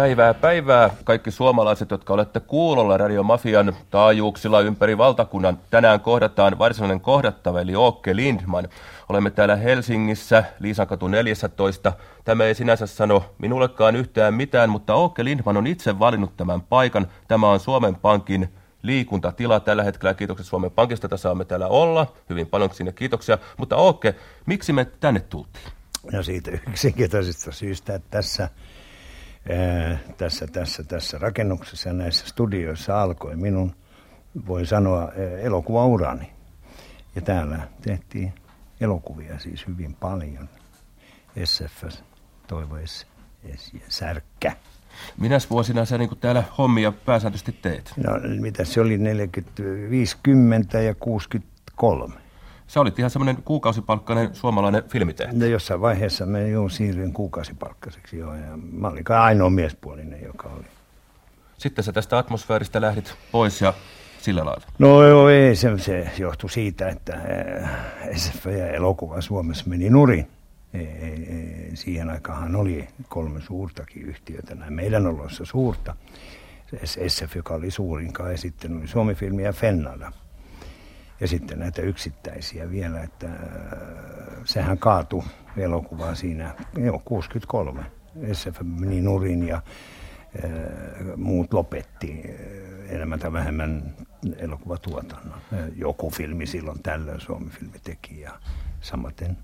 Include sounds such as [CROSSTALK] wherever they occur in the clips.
Päivää päivää kaikki suomalaiset, jotka olette kuulolla Radio Mafian taajuuksilla ympäri valtakunnan. Tänään kohdataan varsinainen kohdattava eli Åke Lindman. Olemme täällä Helsingissä, Liisankatu 14. Tämä ei sinänsä sano minullekaan yhtään mitään, mutta Åke Lindman on itse valinnut tämän paikan. Tämä on Suomen Pankin liikuntatila tällä hetkellä. Kiitokset Suomen Pankista, että saamme täällä olla. Hyvin paljon sinne kiitoksia. Mutta Åke, miksi me tänne tultiin? No siitä yksinkertaisesta syystä, että tässä tässä, tässä, tässä rakennuksessa ja näissä studioissa alkoi minun, voi sanoa, elokuvaurani. Ja täällä tehtiin elokuvia siis hyvin paljon. SF, Toivo S, S ja Särkkä. Minäs vuosina sä niin täällä hommia pääsääntöisesti teet? No mitä se oli, 40, 50 ja 63. Sä olit ihan semmoinen kuukausipalkkainen suomalainen filmitehtävä. No jossain vaiheessa mä jo siirryin kuukausipalkkaiseksi joo, ja mä olin kai ainoa miespuolinen, joka oli. Sitten sä tästä atmosfääristä lähdit pois ja sillä lailla? No joo, ei, se, se johtui siitä, että SF ja elokuva Suomessa meni nurin. Ei, ei, ei, siihen aikaan oli kolme suurtakin yhtiötä, näin meidän oloissa suurta. SF, joka oli suurinkaan, ja sitten oli Suomi-filmi ja Fennada ja sitten näitä yksittäisiä vielä, että äh, sehän kaatui elokuva siinä, joo, 63. SF meni nurin ja äh, muut lopetti äh, enemmän tai vähemmän elokuvatuotannon. Joku filmi silloin tällöin Suomi-filmi teki ja samaten,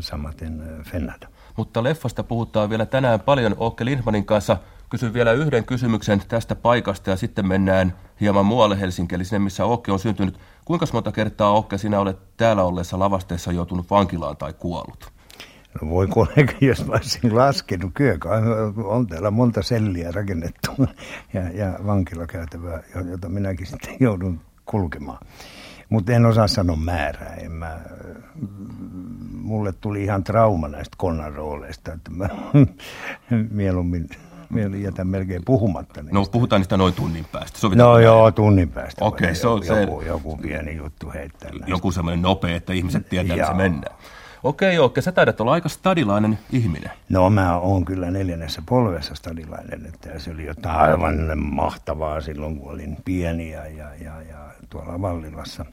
samaten Fennada. Mutta leffasta puhutaan vielä tänään paljon Åke Lindmanin kanssa. Kysyn vielä yhden kysymyksen tästä paikasta ja sitten mennään hieman muualle Helsinkiin, eli sinne missä Åke on syntynyt. Kuinka monta kertaa Åke sinä olet täällä olleessa lavasteessa joutunut vankilaan tai kuollut? No voi kollega, [LAUGHS] jos mä olisin laskenut, kyllä on täällä monta selliä rakennettu [LAUGHS] ja, ja vankilakäytävää, jota minäkin sitten joudun kulkemaan. Mutta en osaa sanoa määrää. En mä, mulle tuli ihan trauma näistä konnan rooleista, että mä [LAUGHS] mieluummin jätän melkein puhumatta niistä. No puhutaan niistä noin tunnin päästä. Sovitaan no joo, tunnin päästä. Okei, okay, se on joku, se... Joku pieni juttu heittää näistä. Joku semmoinen nopea, että ihmiset tietää, missä mennään. Okei, okay, okei, sä taidat olla aika stadilainen ihminen. No mä oon kyllä neljännessä polvessa stadilainen, että se oli jotain aivan mahtavaa silloin, kun olin pieni ja, ja, ja, ja tuolla Vallilassa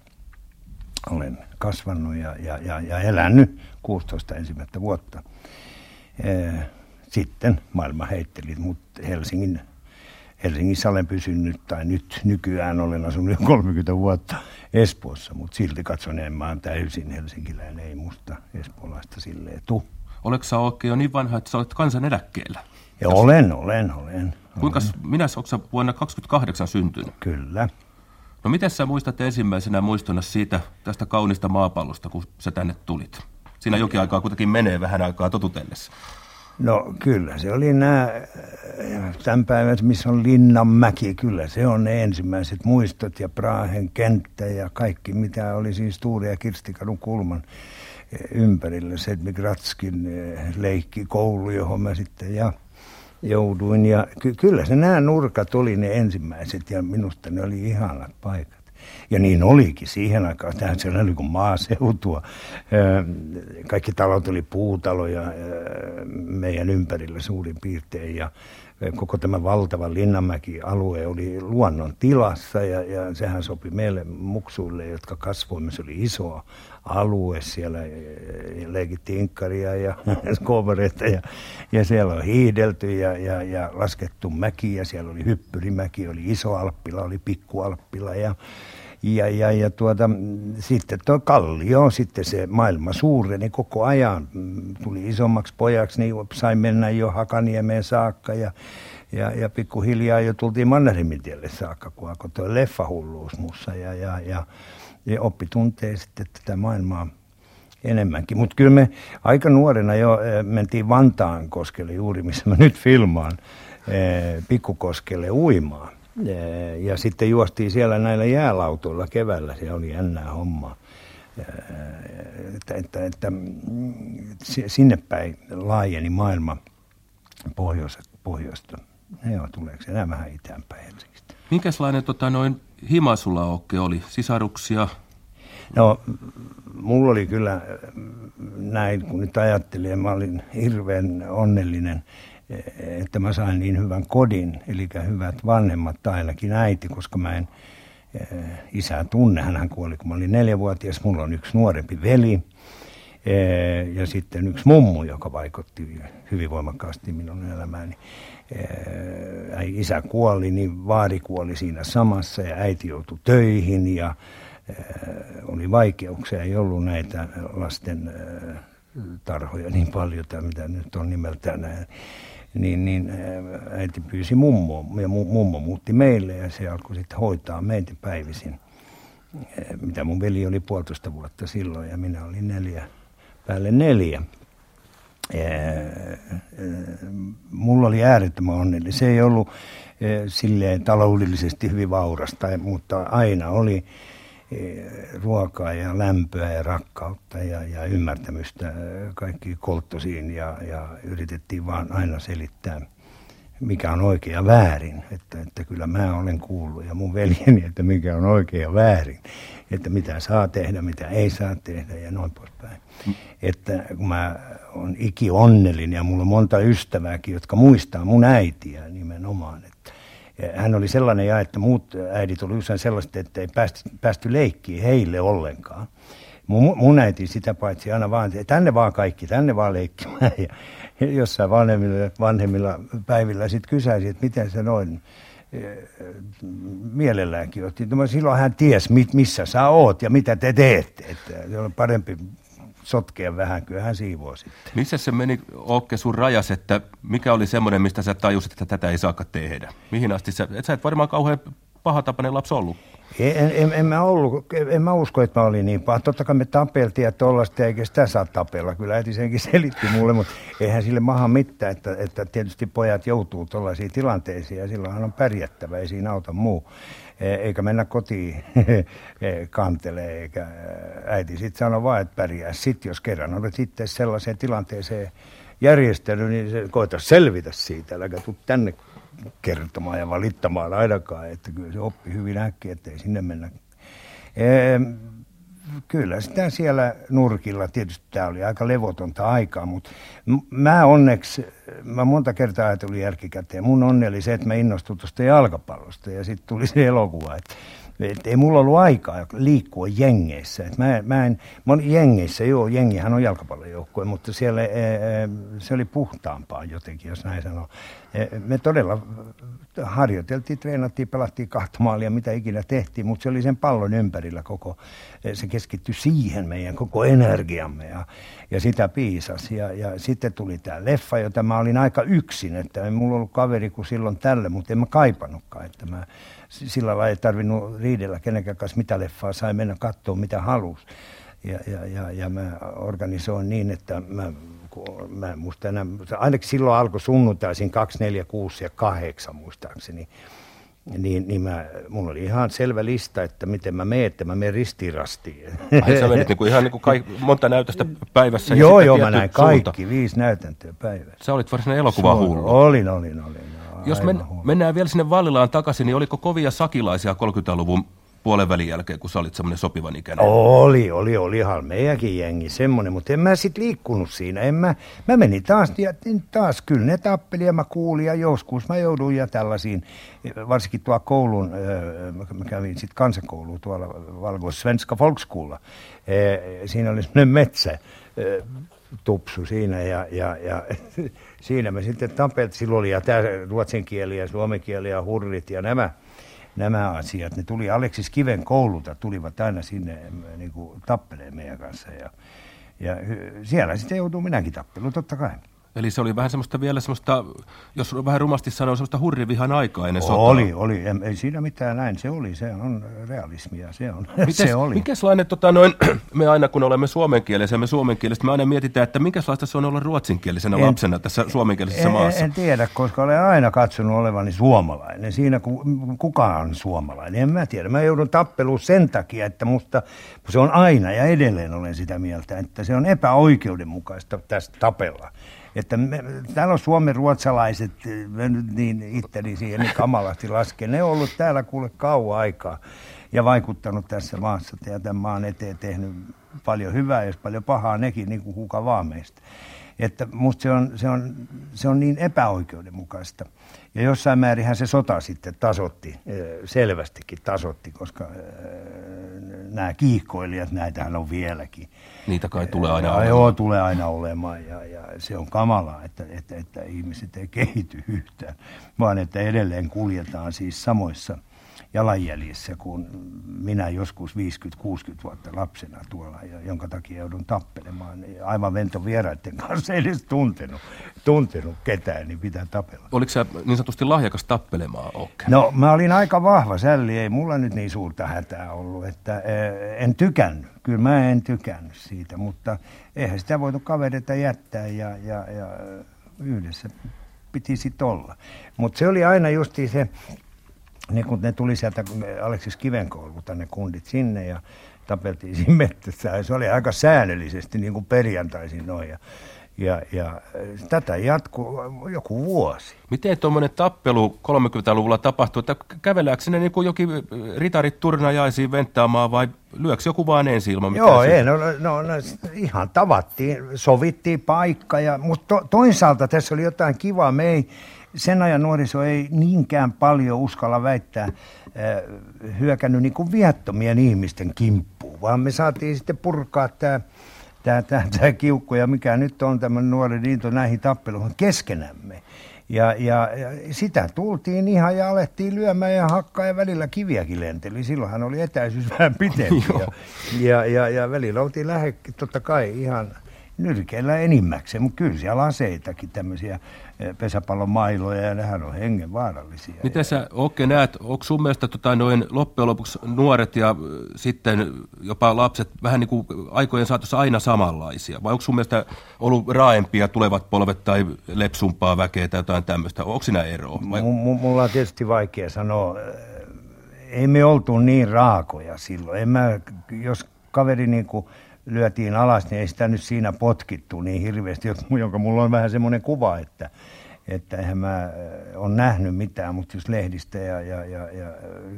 olen kasvanut ja, ja, ja, ja elänyt 16 ensimmäistä vuotta. Sitten maailma heitteli, mutta Helsingin, Helsingissä olen pysynyt, tai nyt nykyään olen asunut jo 30 vuotta Espoossa, mutta silti katson, en mä täysin helsinkiläinen, ei musta espoolaista silleen tu. Oletko sä oikein jo niin vanha, että sä olet kansan eläkkeellä? Ja Jos... olen, olen, olen. Kuinka, minä onko vuonna 28 syntynyt? Kyllä. No miten sä muistat ensimmäisenä muistona siitä tästä kaunista maapallosta, kun sä tänne tulit? Siinä jokin aikaa kuitenkin menee vähän aikaa totutellessa. No kyllä, se oli nämä tämän päivän, missä on Linnanmäki, kyllä se on ne ensimmäiset muistot ja Prahen kenttä ja kaikki, mitä oli siis Tuuri ja Kirstikadun kulman ympärillä. Sedmigratskin leikki koulu, johon mä sitten ja jouduin. Ja ky- kyllä se nämä nurkat oli ne ensimmäiset ja minusta ne oli ihanat paikat. Ja niin olikin siihen aikaan. Tähän se oli kuin maaseutua. Kaikki talot oli puutaloja meidän ympärillä suurin piirtein. Ja koko tämä valtava Linnanmäki-alue oli luonnon tilassa ja, ja sehän sopi meille muksuille, jotka kasvoimme. Se oli iso alue, siellä leikittiin inkkaria ja [LAUGHS] skovereita ja, ja siellä on hiihdelty ja, ja, ja laskettu mäki ja siellä oli hyppyrimäki, oli iso Alppila, oli pikku Alppila ja ja, ja, ja tuota, sitten tuo Kallio, sitten se maailma suureni koko ajan, tuli isommaksi pojaksi, niin sai mennä jo Hakaniemeen saakka ja, ja, ja pikkuhiljaa jo tultiin Mannerheimitielle saakka, kun alkoi tuo leffahulluus mussa ja, ja, ja, ja oppi tuntee sitten tätä maailmaa enemmänkin. Mutta kyllä me aika nuorena jo eh, mentiin Vantaan koskelle juuri, missä mä nyt filmaan, eh, Pikkukoskelle uimaan. Ja sitten juostiin siellä näillä jäälautoilla keväällä, se oli jännää hommaa. Että, että, että sinne päin laajeni maailma pohjoista. pohjoista. Joo, tuleeko se enää vähän itäänpäin Helsingistä. Minkälainen tota, noin hima sulla Okke oli? Sisaruksia? No, mulla oli kyllä näin, kun nyt ajattelin, mä olin hirveän onnellinen että mä sain niin hyvän kodin, eli hyvät vanhemmat, ainakin äiti, koska mä en isää tunne. Hän kuoli, kun mä olin neljävuotias. Mulla on yksi nuorempi veli ja sitten yksi mummu, joka vaikutti hyvin voimakkaasti minun elämääni. Isä kuoli, niin vaari kuoli siinä samassa ja äiti joutui töihin ja oli vaikeuksia. Ei ollut näitä lasten tarhoja niin paljon, tai mitä nyt on nimeltään niin, niin äiti pyysi mummoa ja mummo muutti meille ja se alkoi sitten hoitaa meitä päivisin. Mitä mun veli oli puolitoista vuotta silloin ja minä olin neljä, päälle neljä. Mulla oli äärettömän onnellinen. Se ei ollut silleen taloudellisesti hyvin vaurasta, mutta aina oli ruokaa ja lämpöä ja rakkautta ja, ja ymmärtämystä kaikki kolttosiin ja, ja yritettiin vaan aina selittää, mikä on oikein ja väärin. Että, että kyllä mä olen kuullut ja mun veljeni, että mikä on oikein ja väärin. Että mitä saa tehdä, mitä ei saa tehdä ja noin poispäin. Että kun mä on iki onnellinen ja mulla on monta ystävääkin, jotka muistaa mun äitiä nimenomaan. Että hän oli sellainen ja, että muut äidit oli usein sellaista, että ei päästy, päästy leikkiin heille ollenkaan. Mun, mun äiti sitä paitsi aina vaan, että tänne vaan kaikki, tänne vaan leikkimään. [LAUGHS] Ja jossain vanhemmilla, vanhemmilla päivillä sitten kysäisi, että miten se noin mielelläänkin otti. No, silloin hän ties, missä sä oot ja mitä te teette. Että se on parempi sotkea vähän, kyllä hän siivoo sitten. Missä se meni, Okke, sun rajas, että mikä oli semmoinen, mistä sä tajusit, että tätä ei saakka tehdä? Mihin asti sä, et sä et varmaan kauhean pahatapainen lapsi ollut? En, en, en, mä ollut, en mä usko, että mä olin niin paha. Totta kai me tapeltiin ja tollaista, eikä sitä saa tapella. Kyllä äiti senkin selitti mulle, mutta eihän sille maha mitään, että, että tietysti pojat joutuu tuollaisiin tilanteisiin ja silloinhan on pärjättävä, ei siinä auta muu. E, eikä mennä kotiin [LAUGHS] e, kantelee, eikä äiti sitten sanoi vaan, että pärjää. Sitten jos kerran olet sitten sellaiseen tilanteeseen järjestely, niin se, koita selvitä siitä, äläkä tuu tänne kertomaan ja valittamaan ainakaan, että kyllä se oppi hyvin äkkiä, ettei sinne mennä. Kyllä sitä siellä nurkilla, tietysti tämä oli aika levotonta aikaa, mutta mä onneksi, mä monta kertaa ajattelin jälkikäteen, mun onni oli se, että mä innostuin tuosta jalkapallosta ja sitten tuli se elokuva, että et ei mulla ollut aikaa liikkua jengeissä. Et mä, mä, en, mä olin jengeissä, joo, jengihän on jalkapallojoukkue, mutta siellä e, se oli puhtaampaa jotenkin, jos näin sanoo. E, me todella harjoiteltiin, treenattiin, pelattiin kahta maalia, mitä ikinä tehtiin, mutta se oli sen pallon ympärillä koko, se keskittyi siihen meidän koko energiamme ja, ja sitä piisasi. Ja, ja sitten tuli tämä leffa, jota mä olin aika yksin, että ei mulla ollut kaveri kuin silloin tälle, mutta en mä kaipannutkaan, että mä sillä lailla ei tarvinnut riidellä kenenkään kanssa, mitä leffaa sai mennä katsoa, mitä halusi. Ja, ja, ja, ja mä organisoin niin, että mä, mä muista enää, ainakin silloin alkoi sunnuntaisin 2, 4, 6 ja 8 muistaakseni niin, niin mä, mulla oli ihan selvä lista, että miten mä menen, että mä menen ristiin rastiin. Ai sä menit niin kuin ihan niin kuin kaik, monta näytöstä päivässä? joo, joo, mä näin kaikki, suunta. viisi näytäntöä päivässä. Sä olit varsinainen elokuvahullu. Olin, olin, olin. Jos men, mennään vielä sinne Vallilaan takaisin, niin oliko kovia sakilaisia 30-luvun puolen välin jälkeen, kun sä olit semmoinen sopivan ikäinen? Oli, oli, olihan meidänkin jengi semmoinen, mutta en mä sit liikkunut siinä. En mä, mä menin taas, ja taas kyllä ne tappeli ja mä kuulin ja joskus mä jouduin ja tällaisiin, varsinkin tuolla koulun, mä kävin sitten kansakouluun tuolla Valko Svenska Folkskola. Siinä oli semmoinen metsä, tupsu siinä ja, ja, ja [LAUGHS] siinä me sitten tapeltiin. Silloin oli ja tämä ruotsin kieli ja suomen kieli ja hurrit ja nämä, nämä asiat. Ne tuli Aleksis Kiven koululta, tulivat aina sinne niin tappeleen meidän kanssa. Ja, ja siellä sitten joutuu minäkin tappeluun, totta kai. Eli se oli vähän semmoista vielä semmoista, jos vähän rumasti sanoo, semmoista hurrivihan aikaa ennen sotaa. Oli, oli. Ei siinä mitään näin. Se oli, se on realismia, se on. [LAUGHS] Mites, se oli. Mikäslainen, tota, noin, [CLEARS THROAT] me aina kun olemme suomenkielisiä, me suomenkielistä, me aina mietitään, että minkälaista se on olla ruotsinkielisenä en, lapsena tässä suomenkielisessä en, maassa. En tiedä, koska olen aina katsonut olevani suomalainen. Siinä ku, kuka on suomalainen, en mä tiedä. Mä joudun tappeluun sen takia, että musta se on aina ja edelleen olen sitä mieltä, että se on epäoikeudenmukaista tästä tapella että me, täällä on suomen ruotsalaiset, mä nyt niin itteni siihen niin kamalasti lasken, ne on ollut täällä kuule kauan aikaa ja vaikuttanut tässä maassa ja tämän maan eteen tehnyt paljon hyvää ja paljon pahaa nekin, niin kuin kuka vaan meistä. Että musta se on, se, on, se on niin epäoikeudenmukaista. Ja jossain määrinhän se sota sitten tasotti, selvästikin tasotti, koska nämä kiihkoilijat, näitähän on vieläkin. Niitä kai tulee aina olemaan. Joo, tulee aina olemaan ja, ja se on kamalaa, että, että, että ihmiset ei kehity yhtään, vaan että edelleen kuljetaan siis samoissa jalanjäljissä kuin minä joskus 50-60 vuotta lapsena tuolla, jonka takia joudun tappelemaan. Aivan ventovieraiden kanssa ei edes tuntenut, tuntenut ketään, niin pitää tapella. Oliko sä niin sanotusti lahjakas tappelemaan, okay. No mä olin aika vahva sälli, ei mulla nyt niin suurta hätää ollut, että eh, en tykännyt. Kyllä mä en tykännyt siitä, mutta eihän sitä voitu kavereita jättää ja, ja, ja yhdessä piti sitten olla. Mutta se oli aina justi se niin kun ne tuli sieltä Aleksis Kivenkoululta ne kundit sinne ja tapeltiin siinä metsässä. Se oli aika säännöllisesti niin kuin perjantaisin noin. Ja, ja, ja tätä jatkuu joku vuosi. Miten tuommoinen tappelu 30-luvulla tapahtui, että kävellääkö sinne niin kuin jokin ritarit turnajaisiin venttaamaan vai lyöks joku vaan ensi ilman Joo, ei, no, no, no, ihan tavattiin, sovittiin paikka, ja, mutta to, toisaalta tässä oli jotain kivaa. Me ei, sen ajan nuoriso ei niinkään paljon uskalla väittää äh, hyökännyt niin kuin viattomien ihmisten kimppuun, vaan me saatiin sitten purkaa tämä tämä, tämä, tämä kiukku ja mikä nyt on tämä nuori liito näihin tappeluihin keskenämme. Ja, ja, ja sitä tultiin ihan ja alettiin lyömään ja hakkaa ja välillä kiviäkin lenteli. Silloinhan oli etäisyys [LAUGHS] vähän pitempi. ja, ja, ja, ja välillä oltiin lähe, totta kai ihan nyrkeillä enimmäkseen, mutta kyllä siellä aseitakin tämmöisiä eh, pesäpallon mailoja ja nehän on hengen vaarallisia. Miten sä Okke näet, onko sun mielestä tota, noin loppujen lopuksi nuoret ja sitten jopa lapset vähän niin kuin aikojen saatossa aina samanlaisia? Vai onko sun mielestä ollut raaempia tulevat polvet tai lepsumpaa väkeä tai jotain tämmöistä? Onko siinä eroa? Vai? M- mulla on tietysti vaikea sanoa. Ei me oltu niin raakoja silloin. En mä, jos kaveri niin kuin lyötiin alas, niin ei sitä nyt siinä potkittu niin hirveästi, jonka mulla on vähän semmoinen kuva, että, että eihän mä äh, on nähnyt mitään, mutta jos lehdistä ja, ja, ja, ja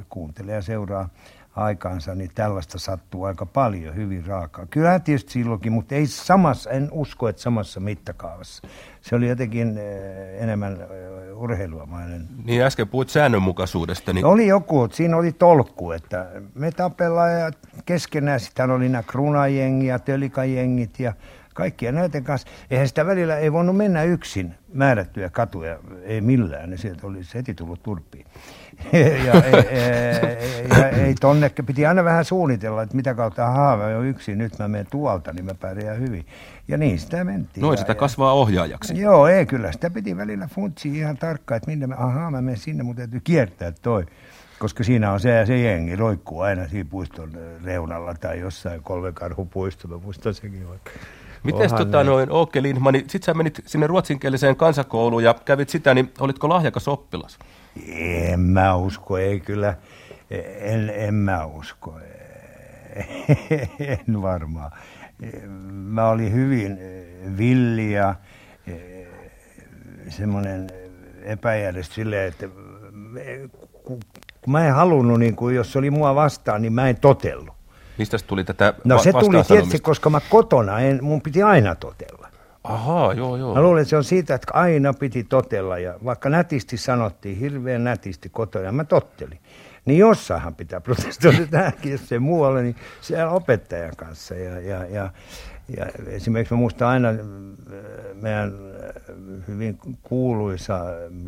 kuuntelee ja seuraa aikaansa, niin tällaista sattuu aika paljon, hyvin raakaa. Kyllä tietysti silloinkin, mutta ei samassa, en usko, että samassa mittakaavassa. Se oli jotenkin eh, enemmän eh, urheiluamainen. Niin äsken puhuit säännönmukaisuudesta. Niin... Oli joku, siinä oli tolkku, että me tapellaan ja keskenään sitä oli nämä krunajengi ja tölikajengit ja kaikkia näiden kanssa. Eihän sitä välillä ei voinut mennä yksin määrättyjä katuja, ei millään, ne sieltä olisi heti tullut turpiin. [LAUGHS] ja, ei, ei, ja ei tonne, piti aina vähän suunnitella, että mitä kautta, ahaa, mä oon yksin, nyt mä menen tuolta, niin mä pärjään hyvin. Ja niin sitä mentiin. Noin sitä ja, kasvaa ohjaajaksi. Joo, ei kyllä, sitä piti välillä funtsia ihan tarkkaan, että minne mä, ahaa, mä menen sinne, mutta täytyy kiertää toi koska siinä on se ja se jengi roikkuu aina siinä puiston reunalla tai jossain kolmekarhupuistolla, muista sekin vaikka. Miten tota noin, Åke Lindman, niin sit sä menit sinne ruotsinkieliseen kansakouluun ja kävit sitä, niin olitko lahjakas oppilas? En mä usko, ei kyllä, en, en mä usko, [LAUGHS] en varmaan. Mä olin hyvin villi ja semmoinen epäjärjestys silleen, että kun mä en halunnut, niin kuin, jos se oli mua vastaan, niin mä en totellut. Mistä tuli tätä No va- se tuli tietysti, koska mä kotona, en, mun piti aina totella. Ahaa, joo, joo. Mä luulen, että se on siitä, että aina piti totella ja vaikka nätisti sanottiin, hirveän nätisti kotona, mä tottelin. Niin jossainhan pitää protestoida [LAUGHS] tähänkin, jos se muualle, niin siellä opettajan kanssa. Ja, ja, ja, ja esimerkiksi mä muistan aina äh, meidän äh, hyvin kuuluisa,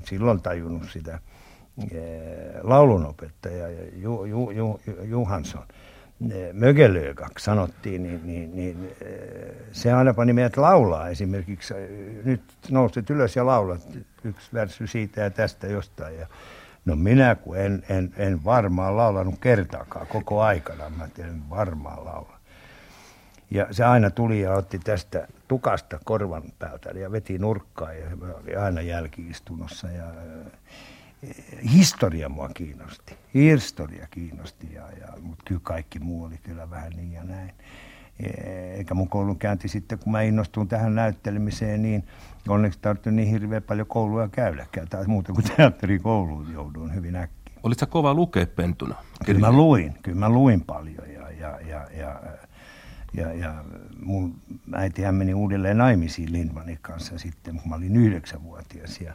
silloin tajunnut sitä, äh, laulunopettaja Ju, Ju, Ju, Juhansson – mögelöökaksi sanottiin, niin, niin, niin se aina pani meidät laulaa esimerkiksi. Nyt nousit ylös ja laulat yksi värssy siitä ja tästä jostain. Ja, no minä kun en, en, en varmaan laulanut kertaakaan koko aikana, mä en varmaan laula. Ja se aina tuli ja otti tästä tukasta korvan päältä ja veti nurkkaan ja oli aina jälkiistunnossa. Ja, historia mua kiinnosti. Historia kiinnosti, ja, ja, mutta kyllä kaikki muu oli kyllä vähän niin ja näin. E, eikä mun koulun käynti sitten, kun mä innostuin tähän näyttelemiseen, niin onneksi tarvitsin niin hirveän paljon koulua käydäkään, tai muuta kuin teatterikouluun jouduin hyvin äkkiä. Olitko kova lukea pentuna? Kyllä mä luin, kyllä mä luin paljon ja, ja, ja, ja Ja, ja mun äitihän meni uudelleen naimisiin Lindmanin kanssa sitten, kun mä olin yhdeksänvuotias. Ja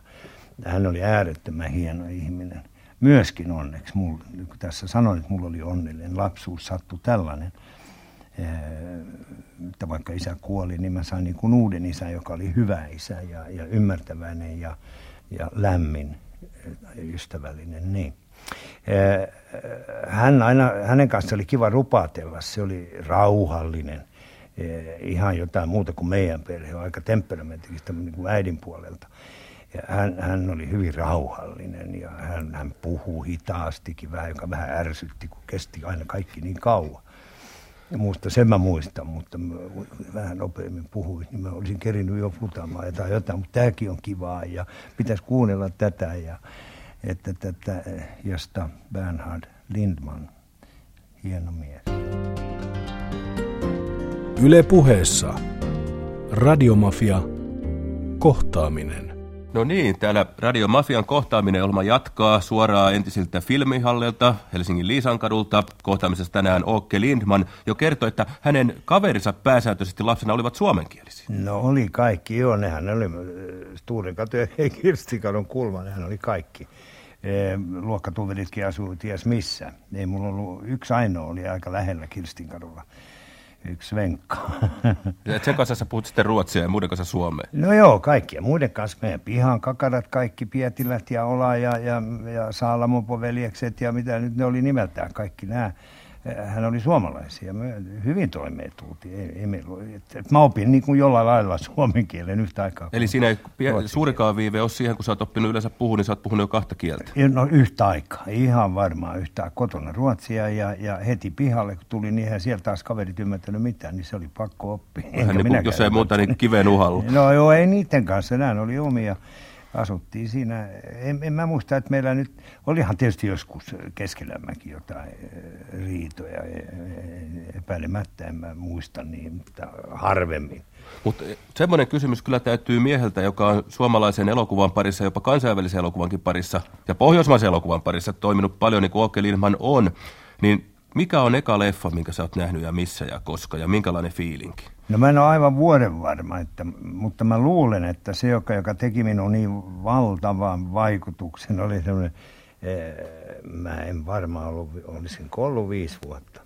hän oli äärettömän hieno ihminen. Myöskin onneksi, mulla, kun tässä sanoin, että mulla oli onnellinen lapsuus, sattui tällainen – että vaikka isä kuoli, niin mä sain niin kuin uuden isän, joka oli hyvä isä ja, ja ymmärtäväinen ja, ja lämmin, ystävällinen. Niin. Hän aina, hänen kanssa oli kiva rupatella, se oli rauhallinen, ihan jotain muuta kuin meidän perhe, aika temperamenttista niin kuin äidin puolelta. Ja hän, hän oli hyvin rauhallinen ja hän, hän puhuu hitaastikin vähän, joka vähän ärsytti, kun kesti aina kaikki niin kauan. Ja muista, sen mä muistan, mutta mä vähän nopeammin puhuin, niin mä olisin kerinyt jo futamaan tai jotain, mutta tämäkin on kivaa ja pitäisi kuunnella tätä. Ja, että tätä, josta Bernhard Lindman, hieno mies. Yle puheessa Radiomafia kohtaaminen. No niin, täällä Radio Mafian kohtaaminen ohjelma jatkaa suoraan entisiltä filmihallilta Helsingin Liisankadulta. Kohtaamisessa tänään Åke Lindman jo kertoi, että hänen kaverinsa pääsääntöisesti lapsena olivat suomenkielisiä. No oli kaikki, joo, nehän oli Sturenkatu ja [LAUGHS] Kirstikadun kulma, nehän oli kaikki. E, luokkatuveritkin asuivat ties missä. Ei mulla ollut, yksi ainoa oli aika lähellä Kirstinkadulla yksi venkka. [LAUGHS] Ja sen kanssa sä puhut sitten ruotsia ja muiden kanssa suomea? No joo, kaikkia. Muiden kanssa meidän pihan kakarat, kaikki Pietilät ja Ola ja, ja, ja Saalamopoveljekset ja mitä nyt ne oli nimeltään, kaikki nämä hän oli suomalaisia. Me hyvin toimeen tultiin. Ei, ei meillä, että, että mä opin niin kuin jollain lailla suomen kielen yhtä aikaa. Eli siinä ei pie- suurikaan viive ole siihen, kun sä oot oppinut yleensä puhua, niin sä oot puhunut jo kahta kieltä. No yhtä aikaa. Ihan varmaan yhtä kotona ruotsia ja, ja heti pihalle, kun tuli, niin eihän sieltä taas kaverit ymmärtänyt mitään, niin se oli pakko oppia. Enkä niin, jos ei muuta, niin kiven uhalla. No joo, ei niiden kanssa. Nämä oli omia asuttiin siinä. En, en mä muista, että meillä nyt, olihan tietysti joskus keskellämmäkin jotain eh, riitoja, eh, epäilemättä en mä muista niin, mutta harvemmin. Mutta semmoinen kysymys kyllä täytyy mieheltä, joka on suomalaisen elokuvan parissa, jopa kansainvälisen elokuvankin parissa ja pohjoismaisen elokuvan parissa toiminut paljon, niin kuin Åke Lindman on, niin mikä on eka leffa, minkä sä oot nähnyt ja missä ja koska ja minkälainen fiilinki? No mä en ole aivan vuoden varma, että, mutta mä luulen, että se, joka, joka teki minun niin valtavan vaikutuksen, oli semmoinen, ee, mä en varmaan ollut, olisin ollut viisi vuotta.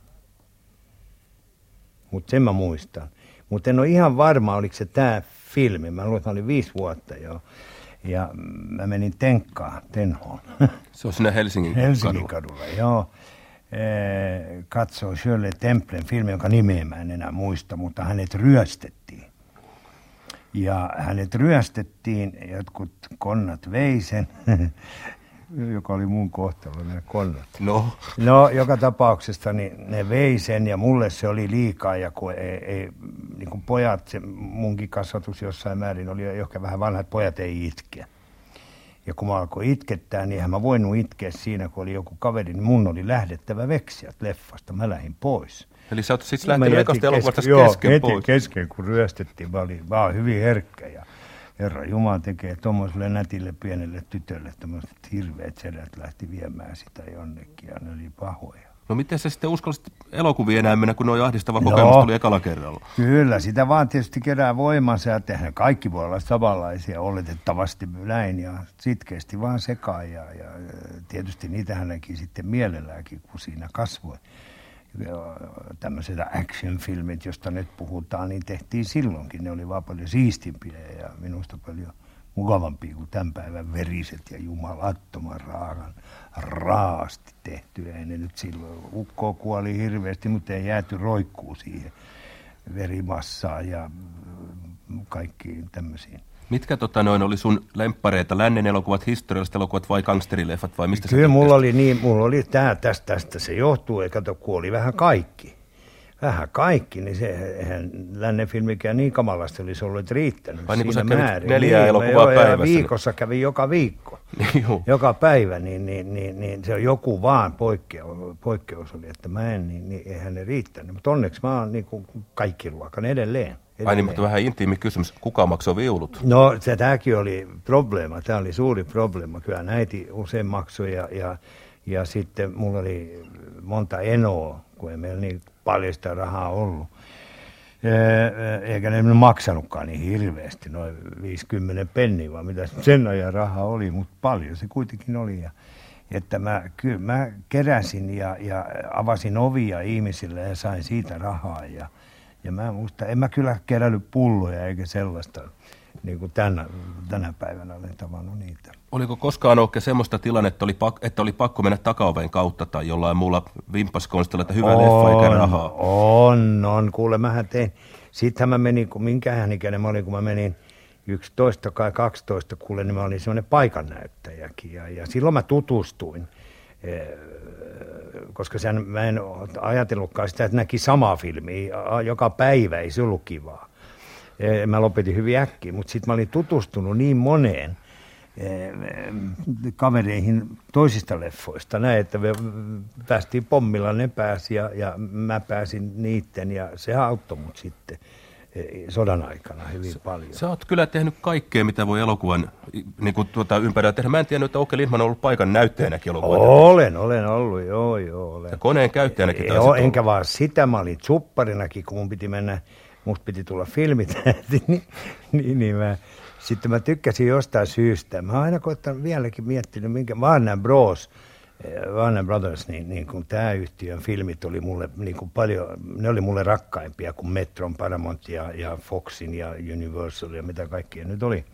Mutta sen mä muistan. Mutta en ole ihan varma, oliko se tämä filmi. Mä luulen, että oli viisi vuotta jo. Ja mä menin Tenkkaan, Tenhoon. Se on siinä Helsingin, Helsingin kadulla. kadulla joo. Eh, katsoo Shirley Templen filmi, jonka nimeä mä en enää muista, mutta hänet ryöstettiin. Ja hänet ryöstettiin, jotkut konnat vei sen, [LAUGHS] joka oli mun kohtalo, ne konnat. No. No, joka tapauksessa niin ne vei sen ja mulle se oli liikaa ja kun ei, ei niin kuin pojat, se munkin kasvatus jossain määrin oli ehkä vähän vanhat, pojat ei itkeä. Ja kun mä alkoin itkettää, niin eihän mä voinut itkeä siinä, kun oli joku kaveri, niin mun oli lähdettävä veksiä leffasta. Mä lähdin pois. Eli sä oot siis lähtenyt ekasta elokuvasta kesken, kesken heti pois? kesken, kun ryöstettiin. Mä olin, mä olin hyvin herkkä ja Herra Jumala tekee tuommoiselle nätille pienelle tytölle tämmöiset hirveät sedät lähti viemään sitä jonnekin ja ne oli pahoja. No miten se sitten uskallisit elokuvia enää mennä, kun noin ahdistava no, kokemus tuli ekalla kerralla? Kyllä, sitä vaan tietysti kerää voimansa ja tehdään kaikki voi olla samanlaisia, oletettavasti näin ja sitkeästi vaan sekaan ja, ja tietysti niitähän näki sitten mielelläänkin, kun siinä kasvoi. Tämmöiset action-filmit, josta nyt puhutaan, niin tehtiin silloinkin. Ne oli vaan paljon siistimpiä ja minusta paljon mukavampia kuin tämän päivän veriset ja jumalattoman raakan raasti tehty. Ei ne nyt silloin, ukko kuoli hirveästi, mutta ei jääty roikkuu siihen verimassaan ja kaikkiin tämmöisiin. Mitkä tota, noin oli sun lemppareita, lännen elokuvat, historialliset elokuvat vai gangsterileffat vai mistä Kyllä mulla oli niin, mulla oli tää, tästä, tästä se johtuu, eikä kato, kuoli vähän kaikki vähän kaikki, niin se, eihän lännen filmikään niin kamalasti olisi ollut riittänyt Vai niin siinä määrin. neljää niin, elokuvaa joo, päivässä. viikossa kävi joka viikko, [LAUGHS] joka päivä, niin, niin, niin, niin, se on joku vaan poikkeus, poikkeus oli, että mä en, niin, niin eihän ne riittänyt. Mutta onneksi mä oon niin kuin kaikki luokan edelleen. edelleen. Ai niin, mutta vähän intiimi kysymys. Kuka maksoi viulut? No, se tämäkin oli probleema. Tämä oli suuri probleema. Kyllä näiti usein maksoi ja, ja, ja sitten mulla oli monta enoa, kun ei meillä niin paljon sitä rahaa ollut. eikä ne maksanutkaan niin hirveästi, noin 50 penni, vaan mitä sen ajan raha oli, mutta paljon se kuitenkin oli. Ja, että mä, kyllä mä keräsin ja, ja avasin ovia ihmisille ja sain siitä rahaa. Ja, ja mä muista, en mä kyllä kerännyt pulloja eikä sellaista, niin kuin tänä, tänä päivänä olen tavannut niitä. Oliko koskaan oikein semmoista tilannetta, että oli, että oli pakko mennä takaoven kautta tai jollain muulla vimpaskonstilla, että hyvä on, leffa eikä rahaa? On, on. Kuule, mähän tein. Sittenhän mä menin, kun minkähän ikäinen mä olin, kun mä menin 11 tai 12, kuule, niin mä olin semmoinen paikannäyttäjäkin. Ja, ja silloin mä tutustuin eh, koska sen, mä en ajatellutkaan sitä, että näki samaa filmiä joka päivä, ei se ollut kivaa. Eh, mä lopetin hyvin äkkiä, mutta sitten mä olin tutustunut niin moneen kavereihin toisista leffoista, näin, että me päästiin pommilla, ne pääsi ja, ja mä pääsin niitten ja se auttoi mut sitten eh, sodan aikana hyvin paljon. Sä oot kyllä tehnyt kaikkea, mitä voi elokuvan niin kuin tuota, ympärillä tehdä. Mä en tiennyt, että Oke Lindman on ollut paikan näyttäjänäkin elokuvan. Olen, olen ollut, joo, joo. Olen. Ja koneen käyttäjänäkin taas. Joo, enkä vaan sitä, mä olin supparinakin, kun mun piti mennä musta piti tulla filmit, [LAUGHS] niin, niin, niin mä, sitten mä tykkäsin jostain syystä. Mä oon aina koittanut vieläkin miettinyt, minkä Warner Bros. Eh, Warner Brothers, niin, niin kuin tämä yhtiön filmit oli mulle niin kuin paljon, ne oli mulle rakkaimpia kuin Metron, Paramount ja, ja Foxin ja Universal ja mitä kaikkia nyt oli.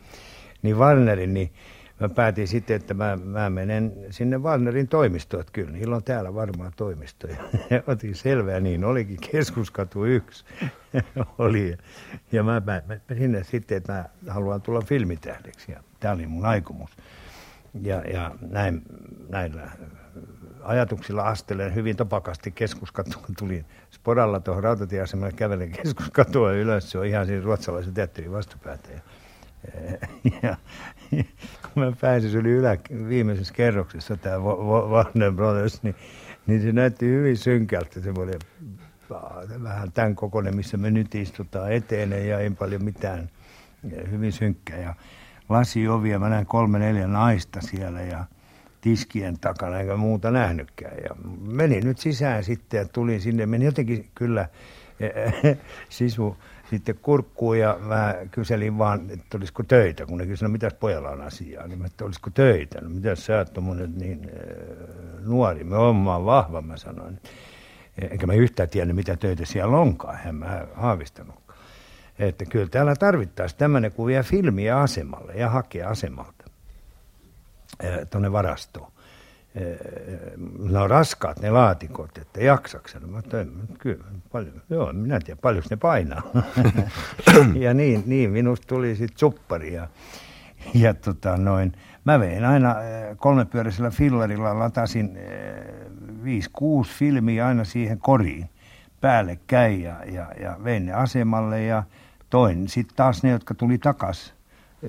Niin Warnerin, niin mä päätin sitten, että mä, mä menen sinne Warnerin toimistoon, että kyllä niillä on täällä varmaan toimisto. Ja [LAUGHS] otin selvää, niin olikin keskuskatu yksi. [LAUGHS] oli. Ja mä, mä, mä, sinne sitten, että mä haluan tulla filmitähdeksi. Ja tämä oli mun aikomus. Ja, ja näin, näillä ajatuksilla astelen hyvin topakasti keskuskatuun. [LAUGHS] Tulin sporalla tuohon rautatieasemalle, kävelen keskuskatua ylös. Se on ihan siinä ruotsalaisen teatterin vastupäätä. Ja, ja, mä pääsin, se oli ylä, viimeisessä kerroksessa tämä Warner Brothers, niin, niin se näytti hyvin synkältä, semmoinen vähän tämän kokoinen, missä me nyt istutaan eteen ja ei paljon mitään, hyvin synkkä. Ja lasiovia, mä näin kolme neljä naista siellä ja tiskien takana, eikä muuta nähnytkään. Ja menin nyt sisään sitten ja tulin sinne, meni jotenkin kyllä [LAUGHS] sisu sitten kurkkuun ja mä kyselin vaan, että olisiko töitä, kun ne kysyivät, no mitäs pojalla on asiaa, niin mä että olisiko töitä, no mitäs sä oot niin äh, nuori, me oon vahva, mä sanoin. Enkä mä yhtään tiennyt, mitä töitä siellä onkaan, en mä haavistanut. Että kyllä täällä tarvittaisiin tämmöinen, kun vie filmiä asemalle ja hakee asemalta tuonne varastoon. Ne on raskaat ne laatikot, että jaksaksen. Mä tein, kyllä, paljon, joo, minä tiedän, paljonko ne painaa. [COUGHS] ja niin, niin, minusta tuli sitten suppari. Ja, ja tota noin, mä vein aina kolmepyöräisellä fillarilla, latasin 5-6 filmiä aina siihen koriin päällekkäin ja, ja, ja vein ne asemalle ja toin sitten taas ne, jotka tuli takas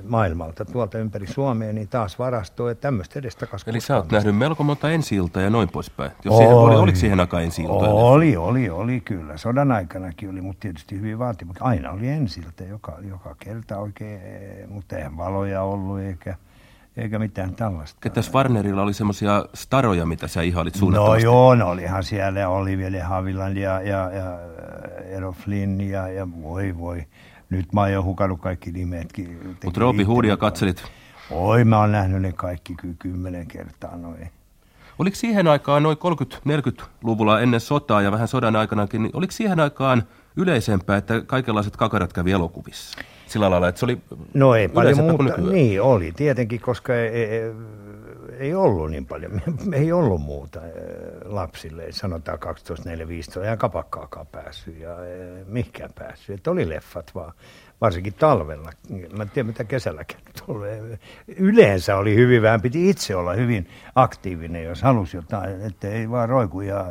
maailmalta tuolta ympäri Suomea, niin taas varastoa ja tämmöistä edes takaisin. Eli sä oot nähnyt melko monta ensi ja noin poispäin. Jos oli, siihen, oli, oliko siihen aikaan ensi Oli, oli, oli kyllä. Sodan aikanakin oli, mutta tietysti hyvin vaatimus. Aina oli ensi joka, joka kerta oikein, mutta eihän valoja ollut eikä, eikä mitään tällaista. Ketäs Warnerilla oli semmoisia staroja, mitä sä ihailit suunnattomasti? No joo, no olihan siellä Olivia Haviland ja, ja, ja Ero Flynn ja, ja voi voi. Nyt mä oon jo hukannut kaikki nimetkin. Mutta Robin Hoodia katselit? Oi, mä oon nähnyt ne kaikki kyllä kymmenen kertaa noin. Oliko siihen aikaan noin 30-40-luvulla ennen sotaa ja vähän sodan aikanakin, niin oliko siihen aikaan yleisempää, että kaikenlaiset kakarat kävi elokuvissa? Sillä lailla, että se oli No ei paljon muuta. Niin oli tietenkin, koska ei, ollut niin paljon, [LAUGHS] ei ollut muuta eh, lapsille, sanotaan 12, 4, 15, eihän kapakkaakaan päässyt ja eh, mihinkään päässyt, että oli leffat vaan, varsinkin talvella, mä en tiedä mitä kesälläkin tulee. Yleensä oli hyvin vähän, piti itse olla hyvin aktiivinen, jos halusi jotain, että ei vaan roiku ja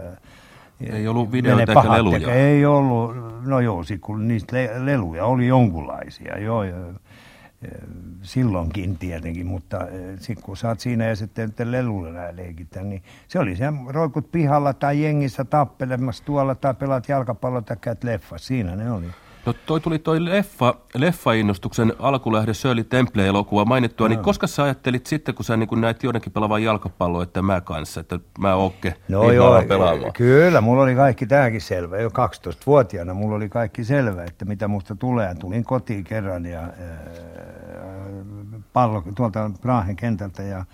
ei ollut videoita eikä leluja. Ei ollut, no joo, kun niistä leluja oli jonkunlaisia, joo, silloinkin tietenkin, mutta eh, sitten kun oot siinä ja sitten lelulla leikitä, niin se oli se roikut pihalla tai jengissä tappelemassa tuolla tai pelaat jalkapalloa tai käyt leffa, siinä ne oli. No toi tuli toi leffa, leffa-innostuksen alkulähde Shirley Temple-elokuva mainittua, no. niin koska sä ajattelit sitten, kun sä niin kun näit jonnekin pelaavan jalkapalloa, että mä kanssa, että mä okke no niin joo, pelaamaan? Kyllä, mulla oli kaikki tämäkin selvä. Jo 12-vuotiaana mulla oli kaikki selvä, että mitä musta tulee. Tulin kotiin kerran ja äh, pallo tuolta Prahen kentältä ja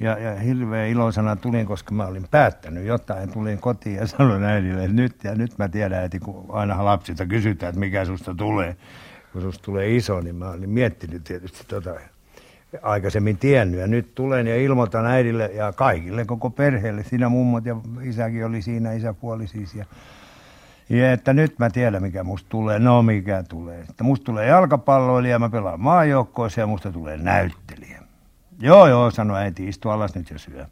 ja, ja hirveän iloisena tulin, koska mä olin päättänyt jotain. Tulin kotiin ja sanoin äidille, että nyt, ja nyt mä tiedän, että kun aina lapsilta kysytään, että mikä susta tulee. Kun susta tulee iso, niin mä olin miettinyt tietysti tota aikaisemmin tiennyt. Ja nyt tulen ja ilmoitan äidille ja kaikille, koko perheelle. Siinä mummot ja isäkin oli siinä, isäpuoli siis. Ja, ja että nyt mä tiedän, mikä musta tulee. No, mikä tulee. Että musta tulee jalkapalloilija, mä pelaan maajoukkoissa ja musta tulee näyttelijä. Joo, joo, sanoi äiti, istu alas nyt ja syö.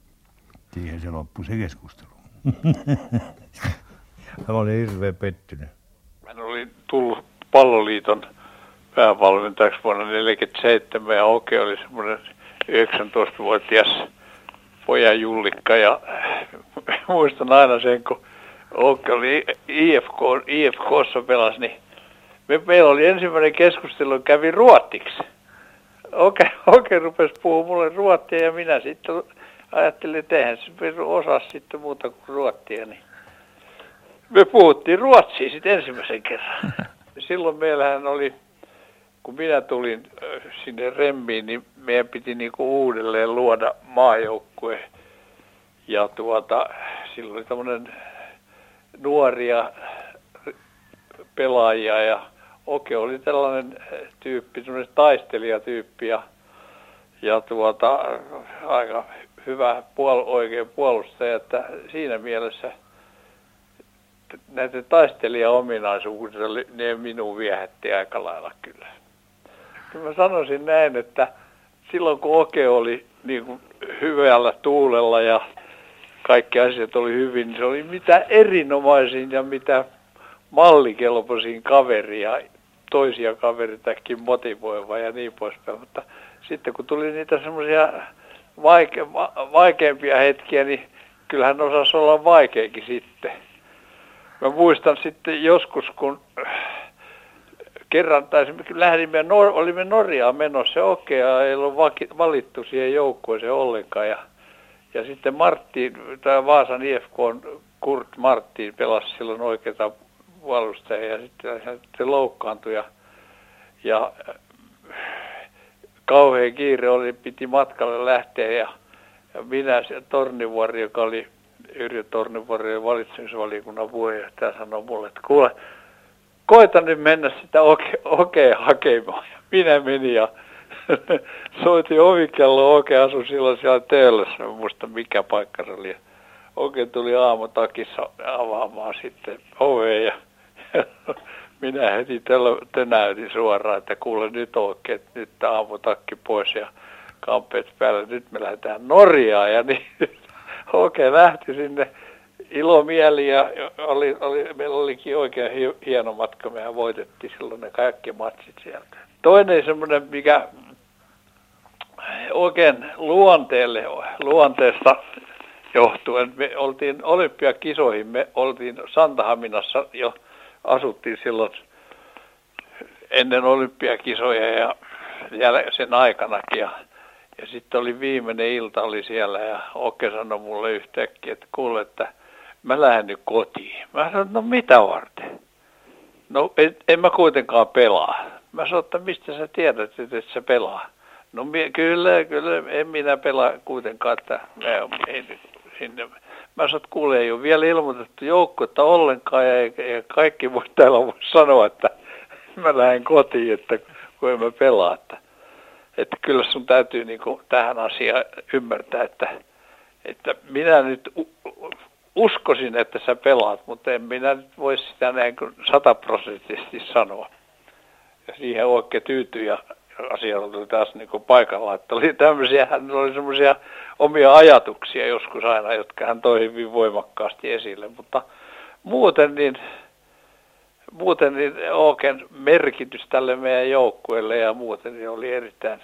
Siihen se loppui se keskustelu. [LAUGHS] Mä olin hirveän pettynyt. Mä olin tullut palloliiton päävalmentajaksi vuonna 1947 ja Oke oli semmoinen 19-vuotias pojan jullikka ja [LAUGHS] muistan aina sen, kun Oke oli IFK, IFKssa pelasi, niin me, meillä oli ensimmäinen keskustelu, kävi ruottiksi Okei, okei rupesi puhumaan mulle ruottia ja minä sitten ajattelin, että eihän se osaa sitten muuta kuin ruottia. Niin me puhuttiin ruotsia sitten ensimmäisen kerran. [LAUGHS] Silloin meillähän oli, kun minä tulin sinne Remmiin, niin meidän piti niinku uudelleen luoda maajoukkue. Ja tuota, silloin oli tämmöinen nuoria pelaajia ja Oke oli tällainen tyyppi, semmoinen taistelijatyyppi ja, ja tuota, aika hyvä puol, oikein puolustaja, että siinä mielessä näitä taistelijaominaisuuksia, ne minun viehätti aika lailla kyllä. Kyllä mä sanoisin näin, että silloin kun Oke oli niin kuin hyvällä tuulella ja kaikki asiat oli hyvin, niin se oli mitä erinomaisin ja mitä mallikelpoisin kaveri ja toisia kaveritakin motivoiva ja niin poispäin. Mutta sitten kun tuli niitä semmoisia vaike, vaikeampia hetkiä, niin kyllähän osasi olla vaikeakin sitten. Mä muistan sitten joskus, kun kerran, tai lähdimme, Nor- olimme Norjaan menossa, okei, ei ollut valittu siihen joukkueeseen ollenkaan. Ja, ja sitten Martti, tai Vaasan IFK Kurt Martti pelasi silloin oikeata puolustaja ja sitten se loukkaantui ja, ja kauhean kiire oli, piti matkalle lähteä ja, ja minä se Tornivuori, joka oli Yrjö Tornivuori valitsemisvaliokunnan puheenjohtaja, sanoi mulle, että kuule, koita nyt mennä sitä okea oke hakemaan. Ja minä menin ja [LAUGHS] soitin ovikello Oke asui silloin siellä Töölössä, en muista mikä paikka se oli. Oke tuli aamutakissa avaamaan sitten oveen ja minä heti tönäytin suoraan, että kuule nyt oikein, nyt aamutakki pois ja kampeet päällä, nyt me lähdetään Norjaan ja niin [LAUGHS] oikein lähti sinne ilomieli ja oli, oli, meillä olikin oikein hieno matka, mehän voitettiin silloin ne kaikki matsit sieltä. Toinen semmoinen, mikä oikein luonteelle, luonteesta johtuen, me oltiin olympiakisoihin, me oltiin Santahaminassa jo asuttiin silloin ennen olympiakisoja ja sen aikanakin. Ja, ja sitten oli viimeinen ilta oli siellä ja Oke sanoi mulle yhtäkkiä, että kuule, että mä lähden nyt kotiin. Mä sanoin, no mitä varten? No en, en mä kuitenkaan pelaa. Mä sanoin, että mistä sä tiedät, että et sä pelaa? No kyllä, kyllä, en minä pelaa kuitenkaan, että mä, ei, sinne Mä sanoin, että kuule, ei ole vielä ilmoitettu joukkuetta ollenkaan ja, ja kaikki voi täällä voi sanoa, että [LAUGHS] mä lähden kotiin, että kun en mä pelaa. Että, että kyllä sun täytyy niin kuin tähän asiaan ymmärtää, että, että minä nyt uskoisin, että sä pelaat, mutta en minä nyt voi sitä näin sataprosenttisesti sanoa. Ja siihen oikein tyytyy ja asia oli taas niin kuin paikalla. Että oli tämmöisiä, hän oli semmoisia omia ajatuksia joskus aina, jotka hän toi hyvin voimakkaasti esille. Mutta muuten niin, muuten niin Ooken merkitys tälle meidän joukkueelle ja muuten niin oli erittäin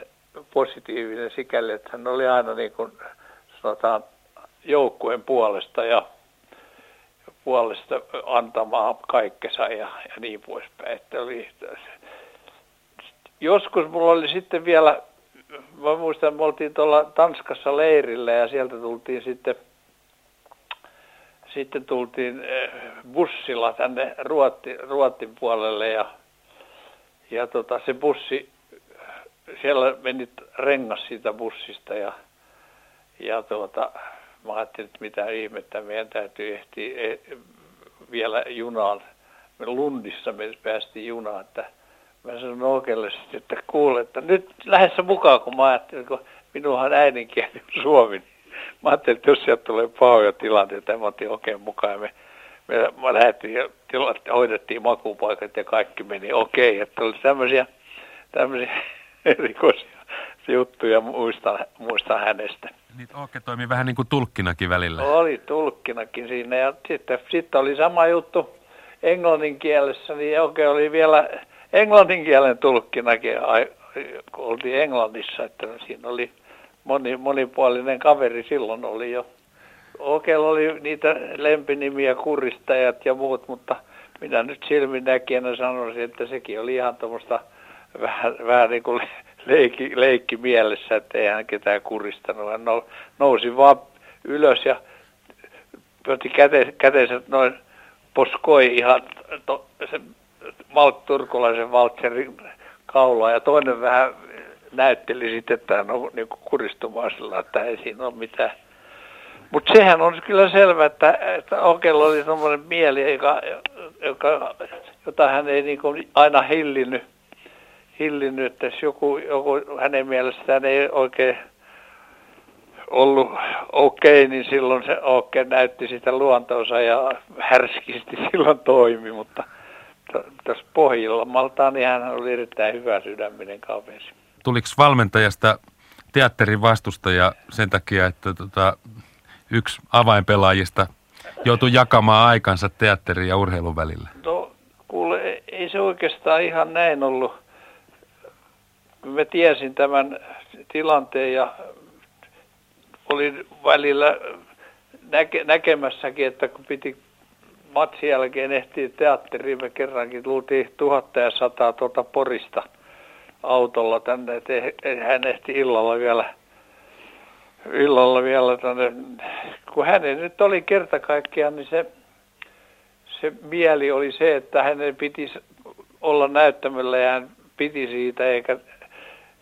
positiivinen sikäli, että hän oli aina niin kuin sanotaan joukkueen puolesta ja puolesta antamaan kaikkensa ja, ja niin poispäin. Että oli, joskus mulla oli sitten vielä, mä muistan, me oltiin tuolla Tanskassa leirillä ja sieltä tultiin sitten, sitten tultiin eh, bussilla tänne Ruotti, Ruottin puolelle ja, ja tota, se bussi, siellä meni rengas siitä bussista ja, ja tuota, mä ajattelin, että mitä ihmettä, meidän täytyy ehtiä e, vielä junaan. Me Lundissa me päästiin junaan, että mä sanoin Okelle sitten, että kuule, että nyt lähdessä mukaan, kun mä ajattelin, kun minunhan äidinkieli on suomi. Mä ajattelin, että jos sieltä tulee pahoja tilanteita, mä otin okei mukaan. Me, me, me lähdettiin ja tila, hoidettiin makupaikat ja kaikki meni okei. Että oli tämmöisiä, tämmöisiä [LAUGHS] erikoisia juttuja muistan, muistan hänestä. Niitä Ooke toimi vähän niin kuin tulkkinakin välillä. Oli tulkkinakin siinä ja sitten, sitten oli sama juttu englannin kielessä, niin Ooke oli vielä englannin kielen tulkkinakin, kun oltiin Englannissa, että siinä oli moni, monipuolinen kaveri silloin oli jo. Okella oli niitä lempinimiä, kuristajat ja muut, mutta minä nyt silminnäkijänä sanoisin, että sekin oli ihan tuommoista vähän, vähän niin kuin leikki, leikki mielessä, että ei hän ketään kuristanut. Hän nousi vaan ylös ja otti käte, käteensä noin poskoi ihan to, se Malt Turkulaisen valtserin kaulaa ja toinen vähän näytteli sitten, että hän on niin kuristumaan sillä, että ei siinä ole mitään. Mutta sehän on kyllä selvä, että, että Okella oli sellainen mieli, joka, joka, jota hän ei niin aina hillinnyt hillinnyt, että jos joku, joku hänen mielestään ei oikein ollut okei, okay, niin silloin se okei okay näytti sitä luontoonsa ja härskisti [LAUGHS] silloin toimi, mutta tässä pohjilla niin hän oli erittäin hyvä sydäminen kaveri. Tuliko valmentajasta teatterin vastustaja sen takia, että tota, yksi avainpelaajista joutui jakamaan aikansa teatterin ja urheilun välillä? No kuule, ei se oikeastaan ihan näin ollut mä tiesin tämän tilanteen ja olin välillä näke, näkemässäkin, että kun piti matsin jälkeen ehtiä teatteriin, me kerrankin tultiin tuhatta ja sataa tuolta Porista autolla tänne, että hän ehti illalla vielä, illalla vielä tänne. Kun hänen nyt oli kerta kaikkiaan, niin se, se mieli oli se, että hänen piti olla näyttämöllä ja hän piti siitä, eikä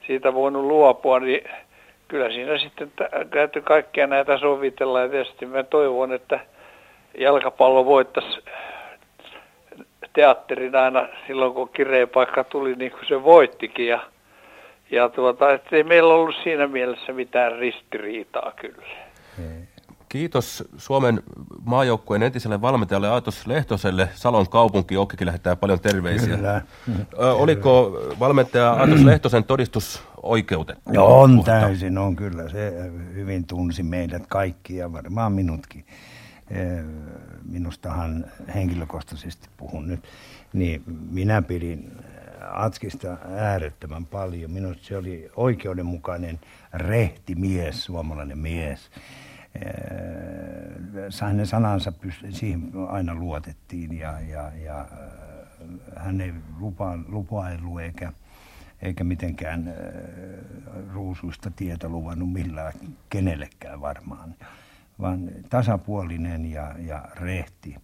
siitä voinut luopua, niin kyllä siinä sitten täytyy kaikkia näitä sovitella. Ja tietysti mä toivon, että jalkapallo voittaisi teatterin aina silloin, kun kireen paikka tuli, niin kuin se voittikin. Ja, ja tuota, ei meillä ollut siinä mielessä mitään ristiriitaa kyllä. Kiitos Suomen maajoukkueen entiselle valmentajalle Aatos Lehtoselle. Salon kaupunki Okkikin lähettää paljon terveisiä. Kyllä. Ö, oliko valmentaja Aatos Lehtosen todistus oikeutettu? No, on täysin, on kyllä. Se hyvin tunsi meidät kaikki ja varmaan minutkin. Minustahan henkilökohtaisesti puhun nyt, niin minä pidin Atskista äärettömän paljon. Minusta se oli oikeudenmukainen, rehti mies, suomalainen mies hänen sanansa siihen aina luotettiin ja, ja, ja hän ei lupa, lupaillut eikä, eikä mitenkään ruusuista tietä luvannut millään kenellekään varmaan, vaan tasapuolinen ja, ja rehti.